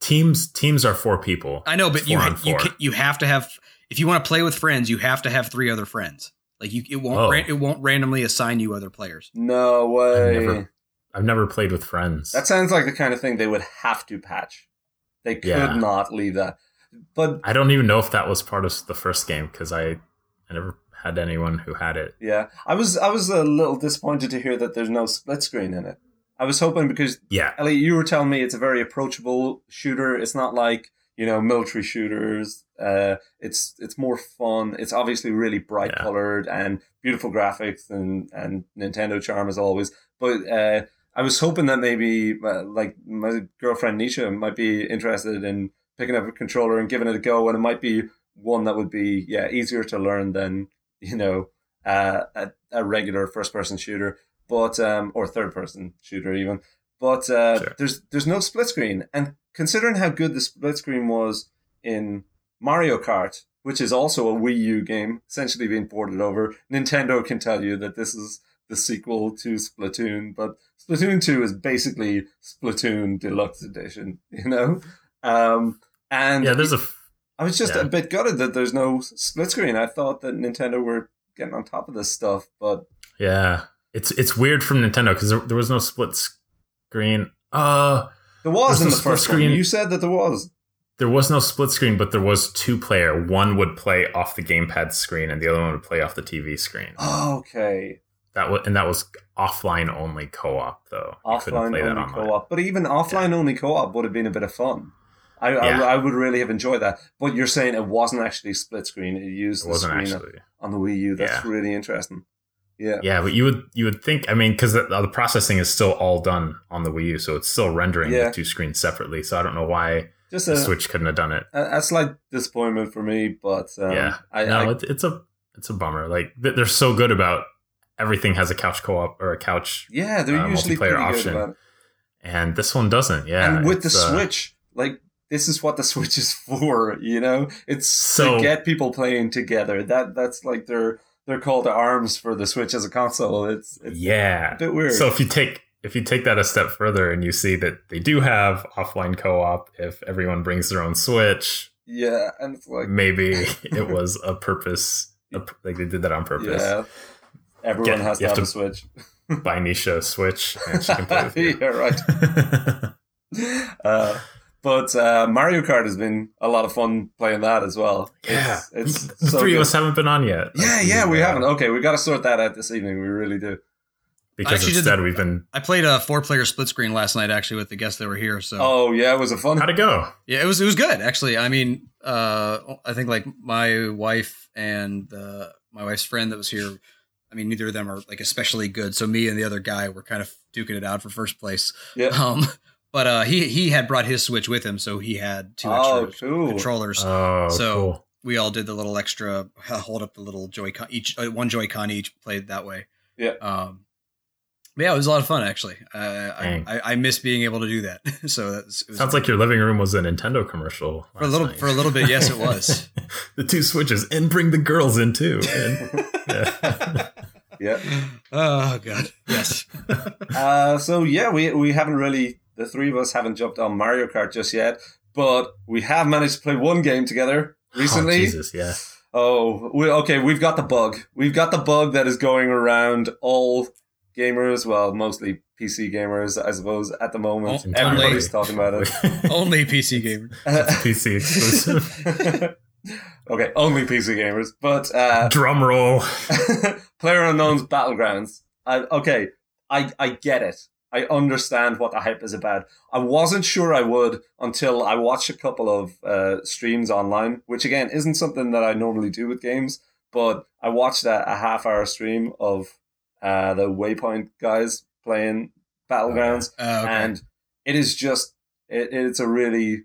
[SPEAKER 2] Teams teams are four people.
[SPEAKER 3] I know, but
[SPEAKER 2] It's
[SPEAKER 3] you ha- you
[SPEAKER 2] four.
[SPEAKER 3] ca- you have to have if you want to play with friends, you have to have three other friends. Like you, it won't
[SPEAKER 2] Oh.
[SPEAKER 3] ra- it won't randomly assign you other players.
[SPEAKER 1] No way.
[SPEAKER 2] I've never, I've never played with friends.
[SPEAKER 1] That sounds like the kind of thing they would have to patch. They could
[SPEAKER 2] Yeah.
[SPEAKER 1] not leave that. But
[SPEAKER 2] I don't even know if that was part of the first game because I, I never had anyone who had it.
[SPEAKER 1] yeah, I was I was a little disappointed to hear that there's no split screen in it. I was hoping because
[SPEAKER 2] Yeah,
[SPEAKER 1] Ellie, you were telling me it's a very approachable shooter. It's not like you know military shooters. Uh, it's it's more fun. It's obviously really bright
[SPEAKER 2] Yeah.
[SPEAKER 1] colored and beautiful graphics and and Nintendo charm as always. But uh, I was hoping that maybe uh, like my girlfriend Nisha might be interested in picking up a controller and giving it a go, and it might be one that would be yeah easier to learn than you know uh, a, a regular first person shooter, but um, or third person shooter even. But uh,
[SPEAKER 2] Sure.
[SPEAKER 1] there's there's no split screen, and considering how good the split screen was in Mario Kart, which is also a Wii U game, essentially being ported over, Nintendo can tell you that this is the sequel to Splatoon, but Splatoon 2 is basically Splatoon Deluxe Edition, you know? Um, and
[SPEAKER 2] yeah. There's a
[SPEAKER 1] I was just
[SPEAKER 2] yeah.
[SPEAKER 1] a bit gutted that there's no split screen. I thought that Nintendo were getting on top of this stuff, but
[SPEAKER 2] yeah. It's it's weird from Nintendo because there, there was no split screen. Uh,
[SPEAKER 1] there was in
[SPEAKER 2] no
[SPEAKER 1] the
[SPEAKER 2] split
[SPEAKER 1] first
[SPEAKER 2] screen.
[SPEAKER 1] one. You said that there was.
[SPEAKER 2] there was no split screen, but there was two player. One would play off the gamepad screen, and the other one would play off the TV screen.
[SPEAKER 1] Okay.
[SPEAKER 2] That was and that was offline only co-op though. You
[SPEAKER 1] Offline only co-op. But even offline only co-op would have been a bit of fun. I,
[SPEAKER 2] Yeah.
[SPEAKER 1] I, I would really have enjoyed that. But you're saying it wasn't actually split screen. It used
[SPEAKER 2] It
[SPEAKER 1] the screen
[SPEAKER 2] actually.
[SPEAKER 1] on the Wii U. That's
[SPEAKER 2] Yeah.
[SPEAKER 1] really interesting. Yeah.
[SPEAKER 2] Yeah, but you would you would think. I mean, because the, the processing is still all done on the Wii U, so it's still rendering
[SPEAKER 1] Yeah.
[SPEAKER 2] the two screens separately. So I don't know why
[SPEAKER 1] Just
[SPEAKER 2] the
[SPEAKER 1] a,
[SPEAKER 2] Switch couldn't have done it.
[SPEAKER 1] a, a slight disappointment for me, but um,
[SPEAKER 2] yeah,
[SPEAKER 1] I,
[SPEAKER 2] no,
[SPEAKER 1] I,
[SPEAKER 2] it, it's a it's a bummer. Like they're so good about everything has a couch co-op or a couch,
[SPEAKER 1] yeah, they're
[SPEAKER 2] uh,
[SPEAKER 1] usually
[SPEAKER 2] multiplayer option. and this one doesn't. Yeah,
[SPEAKER 1] and with the
[SPEAKER 2] uh,
[SPEAKER 1] Switch, like this is what the Switch is for. You know, it's
[SPEAKER 2] So-
[SPEAKER 1] to get people playing together. That that's like their their call to arms for the Switch as a console. It's it's a
[SPEAKER 2] yeah.
[SPEAKER 1] bit weird.
[SPEAKER 2] So if you take if you take that a step further and you see that they do have offline co-op if everyone brings their own Switch,
[SPEAKER 1] yeah, and it's like
[SPEAKER 2] maybe it was a purpose. A, like they did that on purpose.
[SPEAKER 1] yeah, everyone
[SPEAKER 2] Get-
[SPEAKER 1] has to have,
[SPEAKER 2] have
[SPEAKER 1] a Switch.
[SPEAKER 2] Buy Nisha a Switch and she can play with you.
[SPEAKER 1] yeah, right. Uh, but uh, Mario Kart has been a lot of fun playing that as well.
[SPEAKER 2] yeah,
[SPEAKER 1] it's, it's
[SPEAKER 2] the
[SPEAKER 1] so
[SPEAKER 2] three
[SPEAKER 1] good.
[SPEAKER 2] of us haven't been on yet.
[SPEAKER 1] Yeah, yeah, we haven't. Okay, we got to sort that out this evening. We really do.
[SPEAKER 2] because
[SPEAKER 3] actually did
[SPEAKER 2] instead
[SPEAKER 3] the-
[SPEAKER 2] we've been.
[SPEAKER 3] I played a four player split screen last night actually with the guests that were here. So
[SPEAKER 1] Oh yeah, it was a fun.
[SPEAKER 2] How'd it go?
[SPEAKER 3] yeah, it was it was good actually. I mean, uh, I think like my wife and uh, my wife's friend that was here. I mean, neither of them are like especially good. So me and the other guy were kind of duking it out for first place.
[SPEAKER 1] Yeah.
[SPEAKER 3] Um, but uh, he he had brought his Switch with him, so he had two
[SPEAKER 1] Oh,
[SPEAKER 3] extra
[SPEAKER 1] cool.
[SPEAKER 3] controllers.
[SPEAKER 2] Oh,
[SPEAKER 3] So-
[SPEAKER 2] cool.
[SPEAKER 3] we all did the little extra hold up the little Joy-Con each uh, one Joy-Con each played that way.
[SPEAKER 1] Yeah.
[SPEAKER 3] Um, yeah, it was a lot of fun actually. Uh, I, I I miss being able to do that. so that's it was
[SPEAKER 2] Sounds like your living room was a Nintendo commercial.
[SPEAKER 3] for a little
[SPEAKER 2] night.
[SPEAKER 3] for a little bit. Yes, it was.
[SPEAKER 2] the two switches and bring the girls in too. And- yeah.
[SPEAKER 1] Yeah.
[SPEAKER 3] oh god. Yes.
[SPEAKER 1] Uh, so yeah, we we haven't really the three of us haven't jumped on Mario Kart just yet, but we have managed to play one game together recently.
[SPEAKER 2] Oh, Jesus, yeah.
[SPEAKER 1] Oh, we, okay. We've got the bug. We've got the bug that is going around all gamers. Well, mostly PC gamers, I suppose, at the moment.
[SPEAKER 3] Oh,
[SPEAKER 1] Everybody's talking about it.
[SPEAKER 3] Only PC gamers.
[SPEAKER 2] PC exclusive.
[SPEAKER 1] okay, only PC gamers. But uh,
[SPEAKER 2] Drum roll.
[SPEAKER 1] PlayerUnknown's Battlegrounds. I, okay, I I get it. I understand what the hype is about. I wasn't sure I would until I watched a couple of uh, streams online, which again isn't something that I normally do with games. But I watched a, a half hour stream of uh, the Waypoint guys playing Battlegrounds,
[SPEAKER 3] Uh, okay.
[SPEAKER 1] and it is just it, it's a really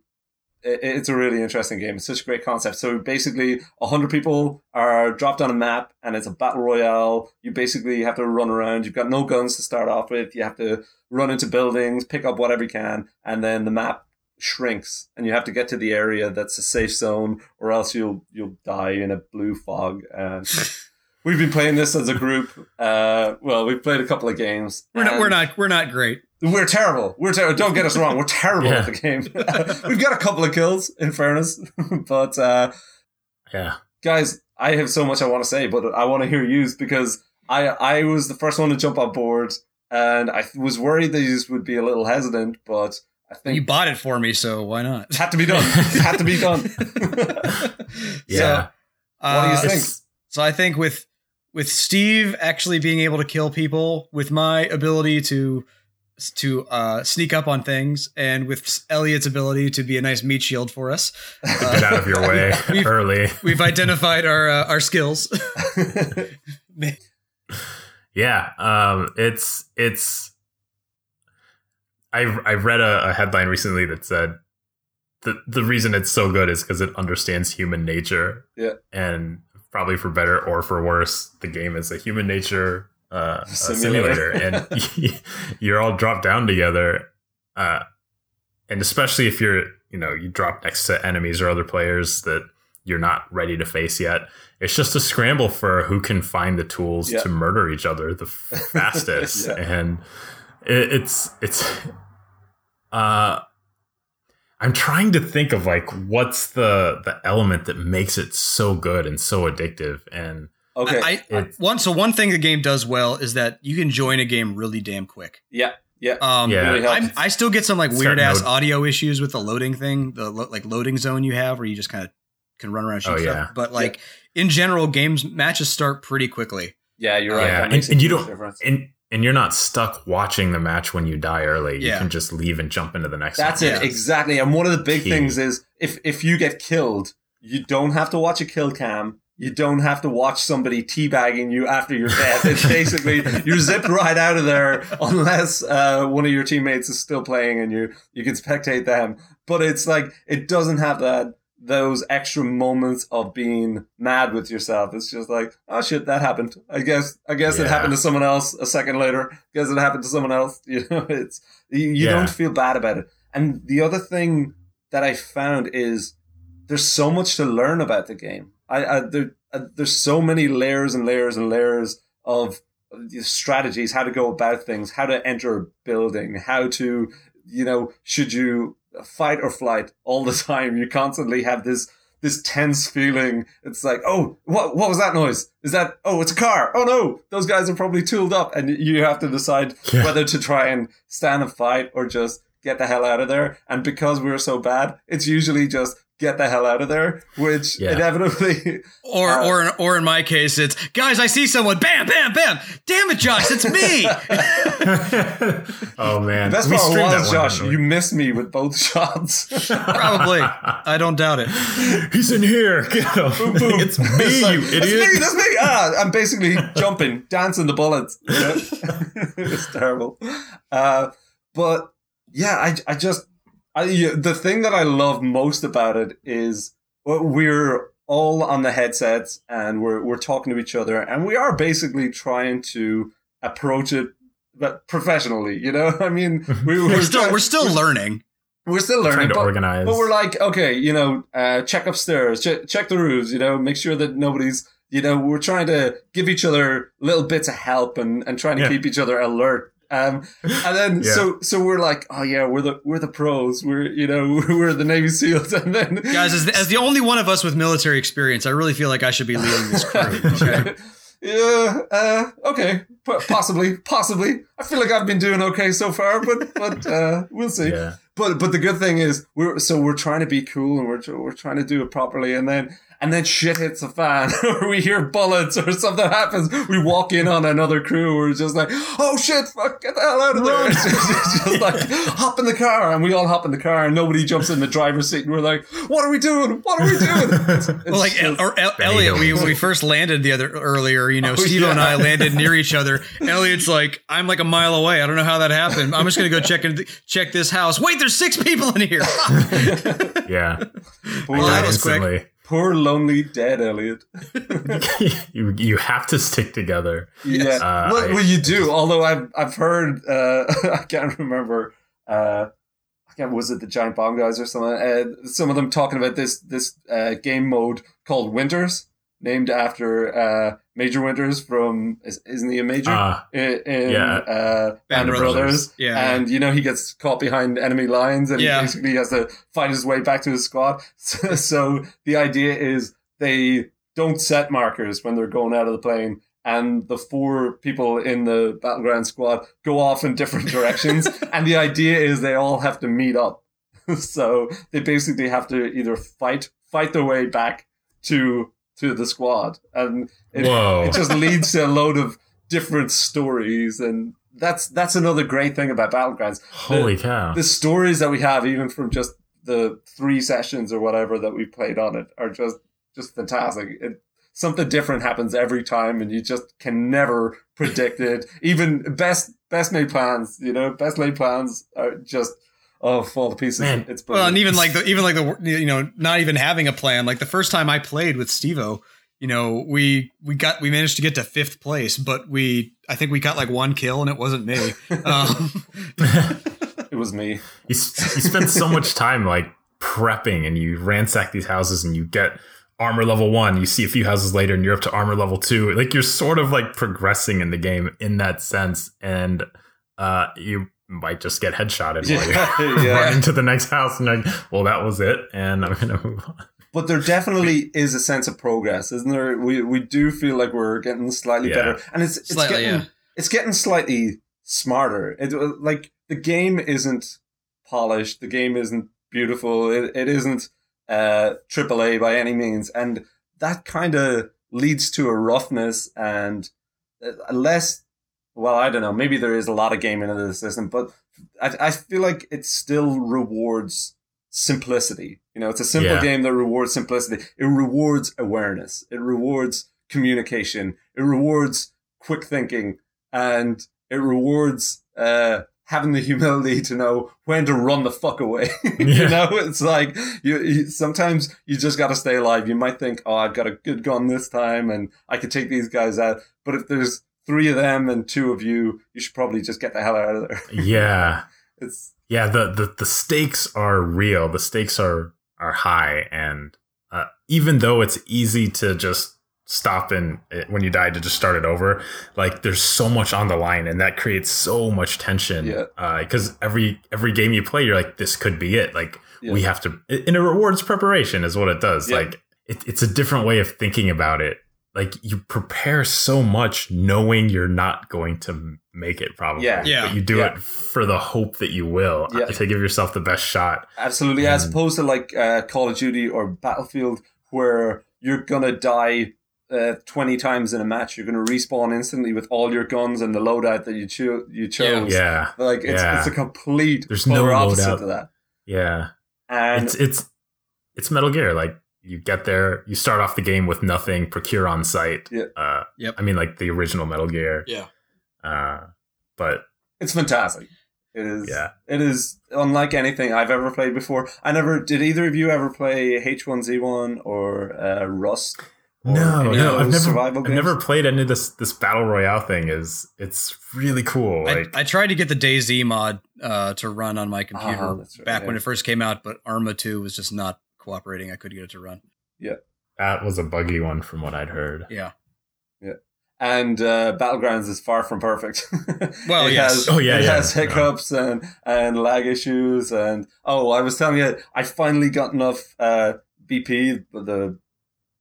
[SPEAKER 1] it's a really interesting game. It's such a great concept. So basically, hundred people are dropped on a map, and it's a battle royale. You basically have to run around. You've got no guns to start off with. You have to run into buildings, pick up whatever you can, and then the map shrinks, and you have to get to the area that's a safe zone, or else you'll you'll die in a blue fog. And we've been playing this as a group. Uh, well, we've played a couple of games.
[SPEAKER 3] we're not we're not we're not great.
[SPEAKER 1] We're terrible. We're terrible. Don't get us wrong. We're terrible
[SPEAKER 2] Yeah.
[SPEAKER 1] at the game. We've got a couple of kills, in fairness, but uh,
[SPEAKER 2] Yeah.
[SPEAKER 1] guys, I have so much I want to say, but I want to hear yous because I I was the first one to jump on board, and I was worried that you would be a little hesitant, but I think
[SPEAKER 3] You bought it for me, so why not?
[SPEAKER 1] it had to be done. It had to be done.
[SPEAKER 2] Yeah.
[SPEAKER 1] What do you
[SPEAKER 3] Uh,
[SPEAKER 1] think?
[SPEAKER 3] So I think with with Steve actually being able to kill people, with my ability to to uh, sneak up on things, and with Elliot's ability to be a nice meat shield for us,
[SPEAKER 2] Get out of your way
[SPEAKER 3] We've-
[SPEAKER 2] early.
[SPEAKER 3] we've identified our uh, our skills.
[SPEAKER 2] Yeah, um, it's it's. I I read a, a headline recently that said the the reason it's so good is because it understands human nature.
[SPEAKER 1] Yeah.
[SPEAKER 2] and probably for better or for worse, the game is a human nature uh, a
[SPEAKER 1] Simulator.
[SPEAKER 2] simulator, and you're all dropped down together. Uh, and especially if you're you know you drop next to enemies or other players that you're not ready to face yet it's just a scramble for who can find the tools
[SPEAKER 1] Yeah.
[SPEAKER 2] to murder each other the fastest
[SPEAKER 1] Yeah.
[SPEAKER 2] and it, it's it's uh i'm trying to think of like what's the the element that makes it so good and so addictive and
[SPEAKER 1] okay.
[SPEAKER 3] I, I,
[SPEAKER 2] It's-
[SPEAKER 3] one so one thing the game does well is that you can join a game really damn quick.
[SPEAKER 1] yeah. Yeah.
[SPEAKER 3] Um,
[SPEAKER 2] Yeah.
[SPEAKER 1] Really.
[SPEAKER 3] I'm, I still get some like weird ass
[SPEAKER 2] node-
[SPEAKER 3] audio issues with the loading thing, the lo- like loading zone you have, where you just kind of can run around. and shoot
[SPEAKER 2] Oh,
[SPEAKER 3] stuff.
[SPEAKER 2] yeah.
[SPEAKER 3] But like in general, games matches start pretty quickly.
[SPEAKER 1] Yeah, you're right.
[SPEAKER 2] Yeah,
[SPEAKER 1] That makes
[SPEAKER 2] and- and you don't
[SPEAKER 1] difference.
[SPEAKER 2] and and you're not stuck watching the match when you die early you
[SPEAKER 3] Yeah.
[SPEAKER 2] can just leave and jump into the next
[SPEAKER 1] That's
[SPEAKER 2] one.
[SPEAKER 1] it
[SPEAKER 3] Yeah.
[SPEAKER 1] exactly. And one of the big
[SPEAKER 2] Key.
[SPEAKER 1] things is if if you get killed, you don't have to watch a kill cam. You don't have to watch somebody teabagging you after you're dead. It's basically you're zipped right out of there unless uh, one of your teammates is still playing and you you can spectate them. But it's like it doesn't have that those extra moments of being mad with yourself. It's just like, oh shit, that happened. I guess I guess it happened to someone else a second later. Guess it happened to someone else. You know, it's you, you
[SPEAKER 2] Yeah.
[SPEAKER 1] don't feel bad about it. And the other thing that I found is there's so much to learn about the game. I, I there, uh, there's so many layers and layers and layers of strategies, how to go about things, how to enter a building, how to, you know, should you fight or flight all the time? You constantly have this this tense feeling. It's like, oh, what what was that noise? Is that oh, it's a car? Oh no, those guys are probably tooled up, and you have to decide
[SPEAKER 2] Yeah.
[SPEAKER 1] whether to try and stand a fight or just get the hell out of there. And because we're so bad, it's usually just get the hell out of there, which
[SPEAKER 2] Yeah.
[SPEAKER 1] inevitably
[SPEAKER 3] Or,
[SPEAKER 1] Uh,
[SPEAKER 3] or, or in my case, it's guys. I see someone. Bam, bam, bam. Damn it, Josh, it's me.
[SPEAKER 2] oh man
[SPEAKER 1] the best
[SPEAKER 2] We
[SPEAKER 1] part was, Josh,
[SPEAKER 2] didn't
[SPEAKER 1] you missed me with both shots.
[SPEAKER 3] Probably. I don't doubt it.
[SPEAKER 2] He's in here. Get him.
[SPEAKER 1] boom.
[SPEAKER 2] It's me,
[SPEAKER 1] It's like,
[SPEAKER 2] you
[SPEAKER 1] That's
[SPEAKER 2] idiot.
[SPEAKER 1] me, that's me. Ah, I'm basically jumping, dancing the bullets. You know? it's terrible. Uh, but yeah, I, I just, I, yeah, the thing that I love most about it is we're all on the headsets and we're, we're talking to each other and we are basically trying to approach it but professionally, you know? I mean, we,
[SPEAKER 3] We're still we're still learning.
[SPEAKER 1] we're still
[SPEAKER 2] Trying
[SPEAKER 1] learning,
[SPEAKER 2] to
[SPEAKER 1] but,
[SPEAKER 2] organize.
[SPEAKER 1] but we're like, okay, you know, uh, check upstairs, check, check the roofs, you know, make sure that nobody's, you know, we're trying to give each other little bits of help and, and trying to
[SPEAKER 2] Yeah.
[SPEAKER 1] keep each other alert. Um, and then
[SPEAKER 2] Yeah.
[SPEAKER 1] so so we're like, oh yeah, we're the we're the pros, we're you know we're the Navy SEALs, and then
[SPEAKER 3] Guys, as the, as the only one of us with military experience, I really feel like I should be leading this crew. Okay?
[SPEAKER 1] yeah, uh, okay, P- possibly, possibly. I feel like I've been doing okay so far, but but uh, we'll see.
[SPEAKER 2] yeah.
[SPEAKER 1] But but the good thing is we're so we're trying to be cool and we're we're trying to do it properly, and then and then shit hits the fan, or we hear bullets, or something happens. We walk in on another crew. We're just like, oh shit, fuck, get the hell out of there! It's just, it's just like hop in the car, and we all hop in the car, and nobody jumps in the driver's seat, and we're like, what are we doing? What are we doing? It's, it's
[SPEAKER 3] Well, like
[SPEAKER 1] just-
[SPEAKER 3] or El- Elliot, we, when we first landed the other earlier, you know,
[SPEAKER 1] Oh,
[SPEAKER 3] Steve and. I landed near each other. Elliot's like, I'm like a mile away. I don't know how that happened. I'm just gonna go check in, check this house. Wait, there's six people in here.
[SPEAKER 2] Yeah.
[SPEAKER 1] poor,
[SPEAKER 3] Well, that was quick.
[SPEAKER 2] Instantly.
[SPEAKER 1] poor lonely dead Elliot.
[SPEAKER 2] you you have to stick together.
[SPEAKER 1] Yeah,
[SPEAKER 2] Uh,
[SPEAKER 1] well,
[SPEAKER 2] I-
[SPEAKER 1] well, you do. Although I've I've heard uh, I can't remember. Uh, I can't was it the Giant Bomb guys or something? Uh, some of them talking about this this uh, game mode called Winters, named after uh, Major Winters from is, isn't he a major
[SPEAKER 2] Uh,
[SPEAKER 1] in, in
[SPEAKER 2] yeah.
[SPEAKER 1] uh, Band of
[SPEAKER 3] Brothers.
[SPEAKER 1] Brothers?
[SPEAKER 3] Yeah.
[SPEAKER 1] and you know he gets caught behind enemy lines, and
[SPEAKER 3] Yeah.
[SPEAKER 1] he basically has to fight his way back to his squad. So, so the idea is they don't set markers when they're going out of the plane. And the four people in the battleground squad go off in different directions. and the idea is they all have to meet up. so they basically have to either fight fight their way back to to the squad. And it, it just leads to a load of different stories and that's that's another great thing about battlegrounds
[SPEAKER 2] Holy cow.
[SPEAKER 1] the stories that we have, even from just the three sessions or whatever that we played on it, are just just fantastic. It, something different happens every time, and you just can never predict it. Even best best made plans, you know, best laid plans are just oh fall to pieces.
[SPEAKER 2] Man.
[SPEAKER 1] it's
[SPEAKER 3] Well, and even like the even like the you know not even having a plan. Like the first time I played with Stevo, you know we we got we managed to get to fifth place, but we I think we got like one kill and it wasn't me. Um,
[SPEAKER 1] it was me.
[SPEAKER 2] you, s- you spend so much time like prepping and you ransack these houses and you get armor level one you see a few houses later and you're up to armor level two like you're sort of like progressing in the game in that sense and uh you might just get headshotted while you're
[SPEAKER 1] Yeah.
[SPEAKER 2] running to the next house and like well that was it and i'm gonna move on
[SPEAKER 1] But there definitely is a sense of progress, isn't there? We we do feel like we're getting slightly
[SPEAKER 2] Yeah.
[SPEAKER 1] better, and it's it's
[SPEAKER 3] Slightly,
[SPEAKER 1] getting
[SPEAKER 3] yeah.
[SPEAKER 1] it's getting slightly smarter. It like the game isn't polished, the game isn't beautiful, it, it isn't uh AAA by any means, and that kind of leads to a roughness and a less. Well, I don't know. Maybe there is a lot of gaming into the system, but I, I feel like it still rewards simplicity. You know, it's a simple
[SPEAKER 2] Yeah.
[SPEAKER 1] game that rewards simplicity. It rewards awareness. It rewards communication. It rewards quick thinking, and it rewards uh, having the humility to know when to run the fuck away. you know, it's like you, you sometimes you just got to stay alive. You might think, "Oh, I've got a good gun this time, and I could take these guys out." But if there's three of them and two of you, you should probably just get the hell out of there.
[SPEAKER 2] yeah
[SPEAKER 1] It's
[SPEAKER 2] yeah the, the the stakes are real the stakes are are high and uh, even though it's easy to just stop and uh, when you die to just start it over like there's so much on the line and that creates so much tension
[SPEAKER 1] Yeah.
[SPEAKER 2] because every every game you play you're like this could be it like
[SPEAKER 1] Yeah.
[SPEAKER 2] we have to and it rewards preparation is what it does
[SPEAKER 1] Yeah.
[SPEAKER 2] like it, it's a different way of thinking about it like you prepare so much knowing you're not going to make it probably
[SPEAKER 1] Yeah.
[SPEAKER 3] Yeah.
[SPEAKER 2] but you do
[SPEAKER 1] Yeah.
[SPEAKER 2] it for the hope that you will
[SPEAKER 1] Yeah.
[SPEAKER 2] to give yourself the best shot
[SPEAKER 1] Absolutely, as opposed to like uh, Call of Duty or Battlefield, where you're gonna die uh, twenty times in a match. You're gonna respawn instantly with all your guns and the loadout that you cho- you chose.
[SPEAKER 2] yeah
[SPEAKER 1] like it's
[SPEAKER 2] Yeah.
[SPEAKER 1] it's a complete
[SPEAKER 2] There's no
[SPEAKER 1] opposite
[SPEAKER 2] loadout.
[SPEAKER 1] to that.
[SPEAKER 2] yeah
[SPEAKER 1] And
[SPEAKER 2] it's it's it's metal gear like you get there you start off the game with nothing procure on site
[SPEAKER 1] Yeah.
[SPEAKER 2] uh
[SPEAKER 3] Yep.
[SPEAKER 2] i mean like the original metal gear
[SPEAKER 3] yeah.
[SPEAKER 2] uh but
[SPEAKER 1] it's fantastic. It is.
[SPEAKER 2] Yeah.
[SPEAKER 1] It is unlike anything I've ever played before. I never did. Either of you ever play H1Z1 or uh, Rust? Or
[SPEAKER 2] no no i've never
[SPEAKER 1] survival
[SPEAKER 2] i've never played any of this this battle royale thing is it's really cool
[SPEAKER 3] I,
[SPEAKER 2] like
[SPEAKER 3] I tried to get the DayZ mod uh, to run on my computer
[SPEAKER 1] Ah, that's right,
[SPEAKER 3] back when
[SPEAKER 1] yeah.
[SPEAKER 3] it first came out, but Arma 2 was just not cooperating. I couldn't get it to run. Yeah.
[SPEAKER 2] That was a buggy one from what i'd heard
[SPEAKER 3] Yeah. Yeah.
[SPEAKER 1] And uh, Battlegrounds is far from perfect.
[SPEAKER 3] Well,
[SPEAKER 1] it
[SPEAKER 3] yes.
[SPEAKER 1] has,
[SPEAKER 2] Oh, yeah,
[SPEAKER 1] it
[SPEAKER 2] yeah.
[SPEAKER 1] has hiccups and and lag issues, and oh, I was telling you, I finally got enough uh, BP, the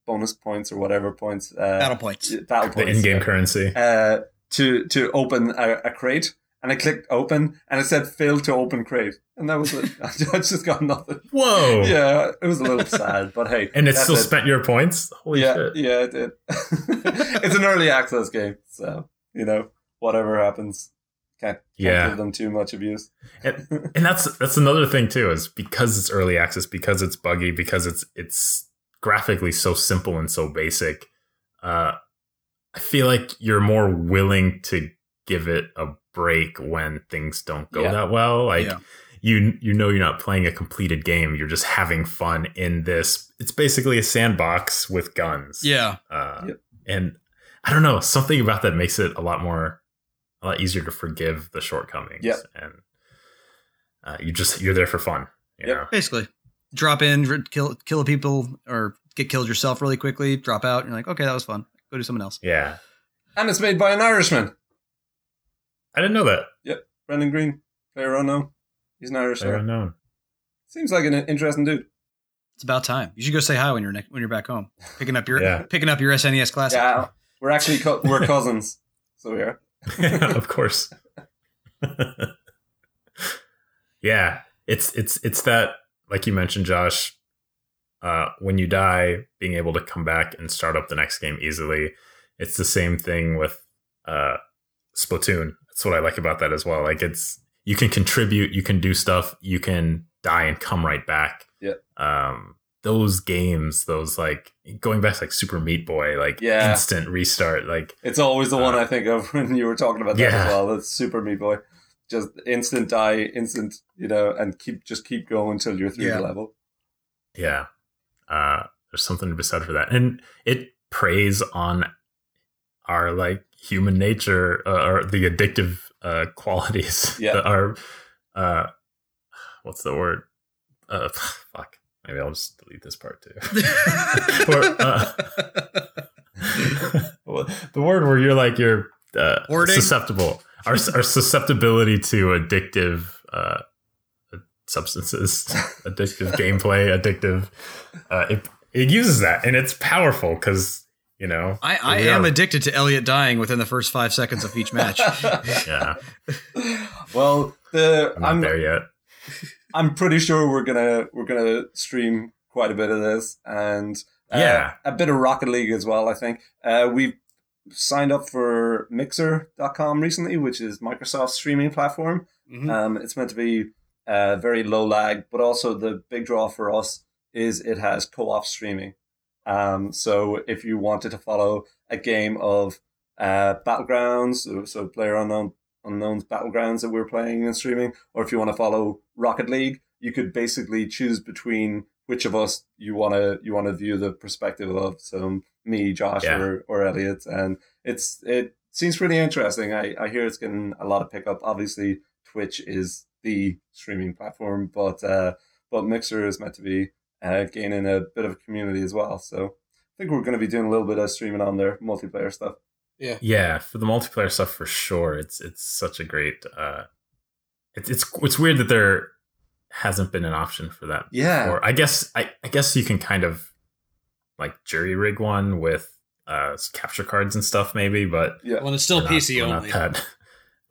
[SPEAKER 1] bonus points or whatever points, uh,
[SPEAKER 3] Battle points.
[SPEAKER 1] battle points.
[SPEAKER 2] the in-game
[SPEAKER 1] yeah,
[SPEAKER 2] currency
[SPEAKER 1] uh, to to open a, a crate, and I clicked open, and it said "fail to open crate," and that was it. I just got nothing.
[SPEAKER 2] Whoa!
[SPEAKER 1] Yeah, it was a little sad, but hey,
[SPEAKER 2] and it still spent your points. Holy
[SPEAKER 1] yeah,
[SPEAKER 2] shit!
[SPEAKER 1] yeah, it did. it's an early access game, so you know whatever happens, can't, can't
[SPEAKER 2] Yeah.
[SPEAKER 1] give them too much abuse.
[SPEAKER 2] and that's that's another thing too is because it's early access because it's buggy because it's it's graphically so simple and so basic uh i feel like you're more willing to give it a break when things don't go
[SPEAKER 1] Yeah.
[SPEAKER 2] that well like
[SPEAKER 3] Yeah.
[SPEAKER 2] you you know you're not playing a completed game you're just having fun in this it's basically a sandbox with guns
[SPEAKER 3] Yeah.
[SPEAKER 2] uh,
[SPEAKER 1] Yep.
[SPEAKER 2] and I don't know something about that makes it a lot more, a lot easier to forgive the shortcomings.
[SPEAKER 1] Yep.
[SPEAKER 2] and uh, you just you're there for fun. You
[SPEAKER 1] Yep.
[SPEAKER 2] know?
[SPEAKER 3] Basically, drop in, kill kill people, or get killed yourself really quickly. Drop out, and you're like, okay, that was fun. Go do something else.
[SPEAKER 2] Yeah,
[SPEAKER 1] And it's made by an Irishman,
[SPEAKER 2] I didn't know that.
[SPEAKER 1] Yep, Brendan Greene, player unknown. He's an Irish.
[SPEAKER 2] Fair
[SPEAKER 1] guy.
[SPEAKER 2] unknown.
[SPEAKER 1] Seems like an interesting dude.
[SPEAKER 3] It's about time. You should go say hi when you're ne- when you're back home, picking up your
[SPEAKER 2] Yeah.
[SPEAKER 3] picking up your SNES classic.
[SPEAKER 1] Yeah, we're actually co- we're cousins, so we are.
[SPEAKER 2] of course. yeah, it's it's it's that like you mentioned, Josh. Uh, when you die, being able to come back and start up the next game easily. It's the same thing with uh, Splatoon. That's what I like about that as well. Like it's you can contribute, you can do stuff, you can die and come right back.
[SPEAKER 1] Yeah.
[SPEAKER 2] Um, those games, those like going back to like Super Meat Boy, like
[SPEAKER 1] Yeah.
[SPEAKER 2] instant restart, like
[SPEAKER 1] It's always the one
[SPEAKER 2] Uh,
[SPEAKER 1] I think of when you were talking about that
[SPEAKER 2] yeah.
[SPEAKER 1] as well. That's Super Meat Boy. Just instant die, instant, you know, and keep just keep going until you're through
[SPEAKER 3] Yeah.
[SPEAKER 1] the level.
[SPEAKER 2] Yeah. Uh, there's something to be said for that. And it preys on our like human nature uh, or the addictive uh, qualities
[SPEAKER 1] Yeah.
[SPEAKER 2] that are, uh, what's the word? Uh, fuck. Maybe I'll just delete this part too. Or, uh, the word where you're like, you're uh, susceptible. Our, our susceptibility to addictive uh, substances, addictive gameplay, addictive. Uh, it it uses that, and it's powerful because you know.
[SPEAKER 3] I, I am
[SPEAKER 2] are.
[SPEAKER 3] addicted to Elliot dying within the first five seconds of each match.
[SPEAKER 2] Yeah,
[SPEAKER 1] well, the
[SPEAKER 2] I'm not
[SPEAKER 1] I'm
[SPEAKER 2] there yet.
[SPEAKER 1] I'm pretty sure we're gonna we're gonna stream quite a bit of this and uh,
[SPEAKER 2] Yeah.
[SPEAKER 1] a bit of Rocket League as well. I think uh, we've signed up for Mixer.com recently, which is Microsoft's streaming platform.
[SPEAKER 3] Mhm.
[SPEAKER 1] Um, it's meant to be uh, very low lag, but also the big draw for us is it has co-op streaming. Um, so if you wanted to follow a game of uh, Battlegrounds, so, PlayerUnknown Unknown's Battlegrounds that we're playing and streaming, or if you want to follow Rocket League, you could basically choose between which of us you want to you want to view the perspective of. So me, Josh,
[SPEAKER 2] Yeah.
[SPEAKER 1] or, or Elliot, and it's it seems pretty interesting. I, I hear it's getting a lot of pickup. Obviously, Twitch is the streaming platform, but uh, but Mixer is meant to be uh, gaining a bit of a community as well. So I think we're going to be doing a little bit of streaming on there, multiplayer stuff.
[SPEAKER 2] Yeah, yeah, for the multiplayer stuff for sure. It's it's such a great. Uh, it's it's it's weird that there hasn't been an option for that.
[SPEAKER 1] Yeah.
[SPEAKER 2] Or I guess I I guess you can kind of like jury rig one with uh capture cards and stuff maybe, but
[SPEAKER 1] Yeah,
[SPEAKER 3] Well, it's still
[SPEAKER 2] we're not-
[SPEAKER 3] PC
[SPEAKER 2] we're
[SPEAKER 3] only.
[SPEAKER 2] Not that,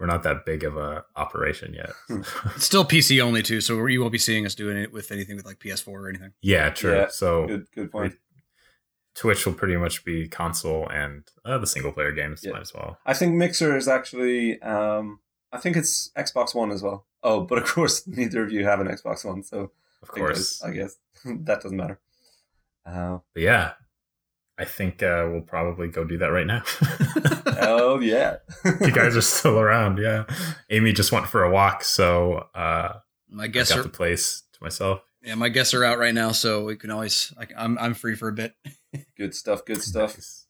[SPEAKER 2] we're not that big of a operation yet.
[SPEAKER 3] It's still PC only too, so you won't be seeing us doing it with anything with like PS4 or anything.
[SPEAKER 2] yeah, true.
[SPEAKER 1] Yeah,
[SPEAKER 2] so
[SPEAKER 1] good good point.
[SPEAKER 2] Twitch will pretty much be console and uh, the single player games
[SPEAKER 1] Yeah.
[SPEAKER 2] might as well.
[SPEAKER 1] I think Mixer is actually, um, I think it's Xbox One as well. Oh, but of course, neither of you have an Xbox One, so
[SPEAKER 2] Of course.
[SPEAKER 1] I guess that doesn't matter. Uh,
[SPEAKER 2] But yeah. I think uh, we'll probably go do that right now.
[SPEAKER 1] oh yeah,
[SPEAKER 2] you guys are still around, yeah. Amy just went for a walk, so uh,
[SPEAKER 3] My
[SPEAKER 2] I
[SPEAKER 3] guests
[SPEAKER 2] got
[SPEAKER 3] are
[SPEAKER 2] the place to myself.
[SPEAKER 3] yeah, my guests are out right now, so we can always. I, I'm I'm free for a bit.
[SPEAKER 1] good stuff. Good stuff.
[SPEAKER 2] Nice.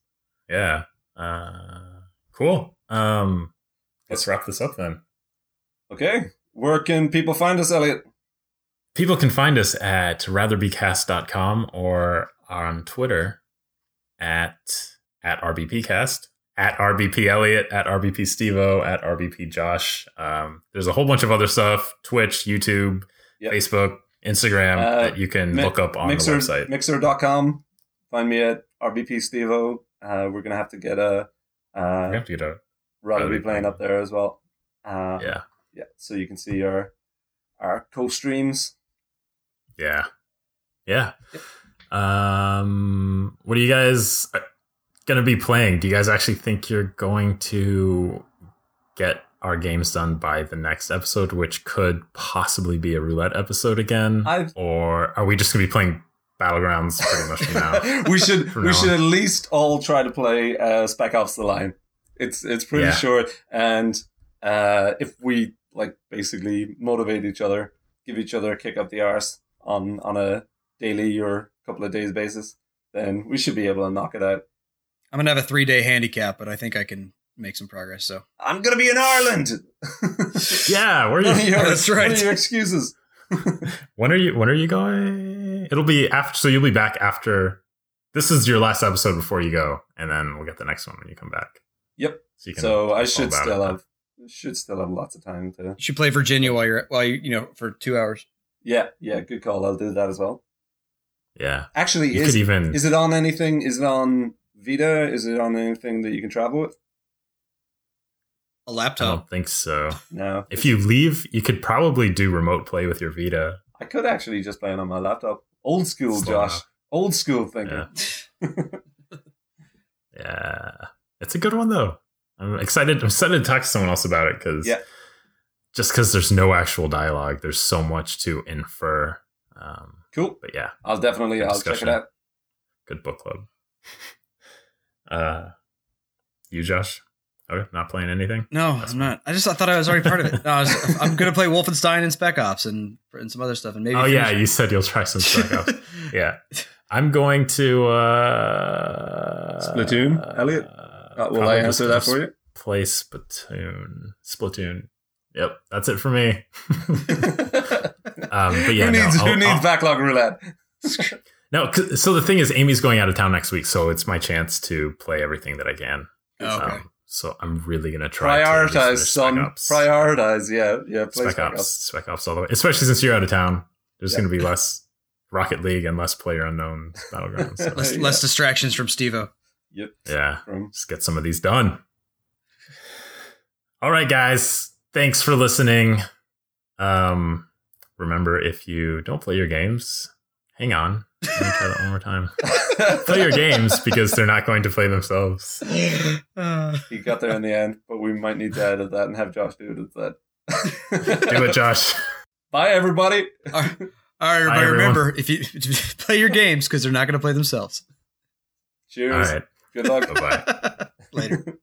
[SPEAKER 2] Yeah. Uh, cool. Um, let's wrap this up then.
[SPEAKER 1] Okay, where can people find us, Elliot?
[SPEAKER 2] People can find us at ratherbecast.com or on Twitter at at RBPcast, at RBP Elliot, at RBP Stevo, at RBP Josh. Um, there's a whole bunch of other stuff Twitch, YouTube,
[SPEAKER 1] Yep.
[SPEAKER 2] Facebook, Instagram
[SPEAKER 1] Uh,
[SPEAKER 2] that you can
[SPEAKER 1] Mi-
[SPEAKER 2] look up on
[SPEAKER 1] Mixer,
[SPEAKER 2] the website.
[SPEAKER 1] Mixer.com. Find me at RBP Stevo. Uh, we're gonna have to get a Uh, We
[SPEAKER 2] have to get a
[SPEAKER 1] Rod will
[SPEAKER 2] Rugby
[SPEAKER 1] be playing up there as well. Uh,
[SPEAKER 2] Yeah.
[SPEAKER 1] yeah. So you can see our our co-streams.
[SPEAKER 2] Yeah. Yeah. Um, what are you guys going to be playing? Do you guys actually think you're going to get our games done by the next episode, which could possibly be a roulette episode again?
[SPEAKER 1] I've
[SPEAKER 2] or are we just going to be playing Battlegrounds pretty much now?
[SPEAKER 1] we should we
[SPEAKER 2] now
[SPEAKER 1] should at least all try to play uh, Spec Ops: The Line. It's it's pretty
[SPEAKER 2] Yeah.
[SPEAKER 1] short, and uh, if we like basically motivate each other, give each other a kick up the arse on on a daily or couple of days basis, then we should be able to knock it out.
[SPEAKER 3] I'm gonna have a three day handicap, but I think I can make some progress. So
[SPEAKER 1] I'm gonna be in Ireland.
[SPEAKER 2] yeah. Where are
[SPEAKER 1] What are
[SPEAKER 2] you?
[SPEAKER 1] your,
[SPEAKER 3] That's
[SPEAKER 1] what are
[SPEAKER 3] right.
[SPEAKER 1] your excuses?
[SPEAKER 2] When are you? When are you going? It'll be after. So you'll be back after. This is your last episode before you go, and then we'll get the next one when you come back.
[SPEAKER 1] Yep.
[SPEAKER 2] So you can.
[SPEAKER 1] So I should still have should still have lots of time to.
[SPEAKER 3] you should play Virginia while you're while you you know for two hours.
[SPEAKER 1] Yeah, yeah, good call. I'll do that as well.
[SPEAKER 2] Yeah.
[SPEAKER 1] Actually,
[SPEAKER 2] You
[SPEAKER 1] is
[SPEAKER 2] could even.
[SPEAKER 1] Is it on anything? Is it on Vita? Is it on anything that you can travel with?
[SPEAKER 3] A laptop.
[SPEAKER 2] I don't think so.
[SPEAKER 1] No.
[SPEAKER 2] If you leave, you could probably do remote play with your Vita.
[SPEAKER 1] I could actually just play it on my laptop. Old school,
[SPEAKER 2] Slow
[SPEAKER 1] Josh.
[SPEAKER 2] enough.
[SPEAKER 1] Old school thinking.
[SPEAKER 2] Yeah. Yeah, it's a good one though. I'm excited. I'm excited to talk to someone else about it because
[SPEAKER 1] Yeah.
[SPEAKER 2] just because there's no actual dialogue, there's so much to infer. Um,
[SPEAKER 1] Cool.
[SPEAKER 2] but yeah,
[SPEAKER 1] I'll definitely. I'll check it out.
[SPEAKER 2] good book club. Uh, you, Josh? Okay, not playing anything.
[SPEAKER 3] No,
[SPEAKER 2] That's
[SPEAKER 3] I'm not. I just I thought I was already part of it. No, I was, I'm gonna play Wolfenstein and Spec Ops and and some other stuff and maybe.
[SPEAKER 2] oh yeah,
[SPEAKER 3] finish-
[SPEAKER 2] you said you'll try some Spec Ops. yeah, I'm going to uh,
[SPEAKER 1] Splatoon, Elliot? Uh, will I
[SPEAKER 2] probably
[SPEAKER 1] answer that for you?
[SPEAKER 2] Play Splatoon. Splatoon. Yep, that's it for me. Um, but yeah,
[SPEAKER 1] who
[SPEAKER 2] no,
[SPEAKER 1] needs who needs
[SPEAKER 2] I'll-
[SPEAKER 1] backlog roulette?
[SPEAKER 2] no, so the thing is, Amy's going out of town next week, so it's my chance to play everything that I can.
[SPEAKER 3] Okay.
[SPEAKER 2] Um, so I'm really gonna try to at least
[SPEAKER 1] Prioritize,
[SPEAKER 2] finish
[SPEAKER 1] son.
[SPEAKER 2] Spec Ops.
[SPEAKER 1] Prioritize. Yeah, yeah. Play
[SPEAKER 2] Spec, Ops, Spec Ops all the way. Especially since you're out of town, there's
[SPEAKER 1] Yeah.
[SPEAKER 2] gonna be less Rocket League and less PlayerUnknown Battlegrounds. So,
[SPEAKER 3] less,
[SPEAKER 1] Yeah.
[SPEAKER 3] less distractions from Stevo.
[SPEAKER 1] Yep.
[SPEAKER 2] yeah,
[SPEAKER 1] From
[SPEAKER 2] just get some of these done. All right, guys. Thanks for listening. Um, remember, if you don't play your games, hang on. Let me try that one more time. Play your games because they're not going to play themselves.
[SPEAKER 1] He got there in the end, but we might need to edit that and have Josh do it instead.
[SPEAKER 2] Do it, Josh.
[SPEAKER 1] Bye, everybody.
[SPEAKER 3] all right, everybody.
[SPEAKER 2] everyone.
[SPEAKER 3] remember, if you play your games because they're not going to play themselves.
[SPEAKER 1] Cheers.
[SPEAKER 2] All right.
[SPEAKER 1] Good luck.
[SPEAKER 2] Bye bye.
[SPEAKER 3] Later.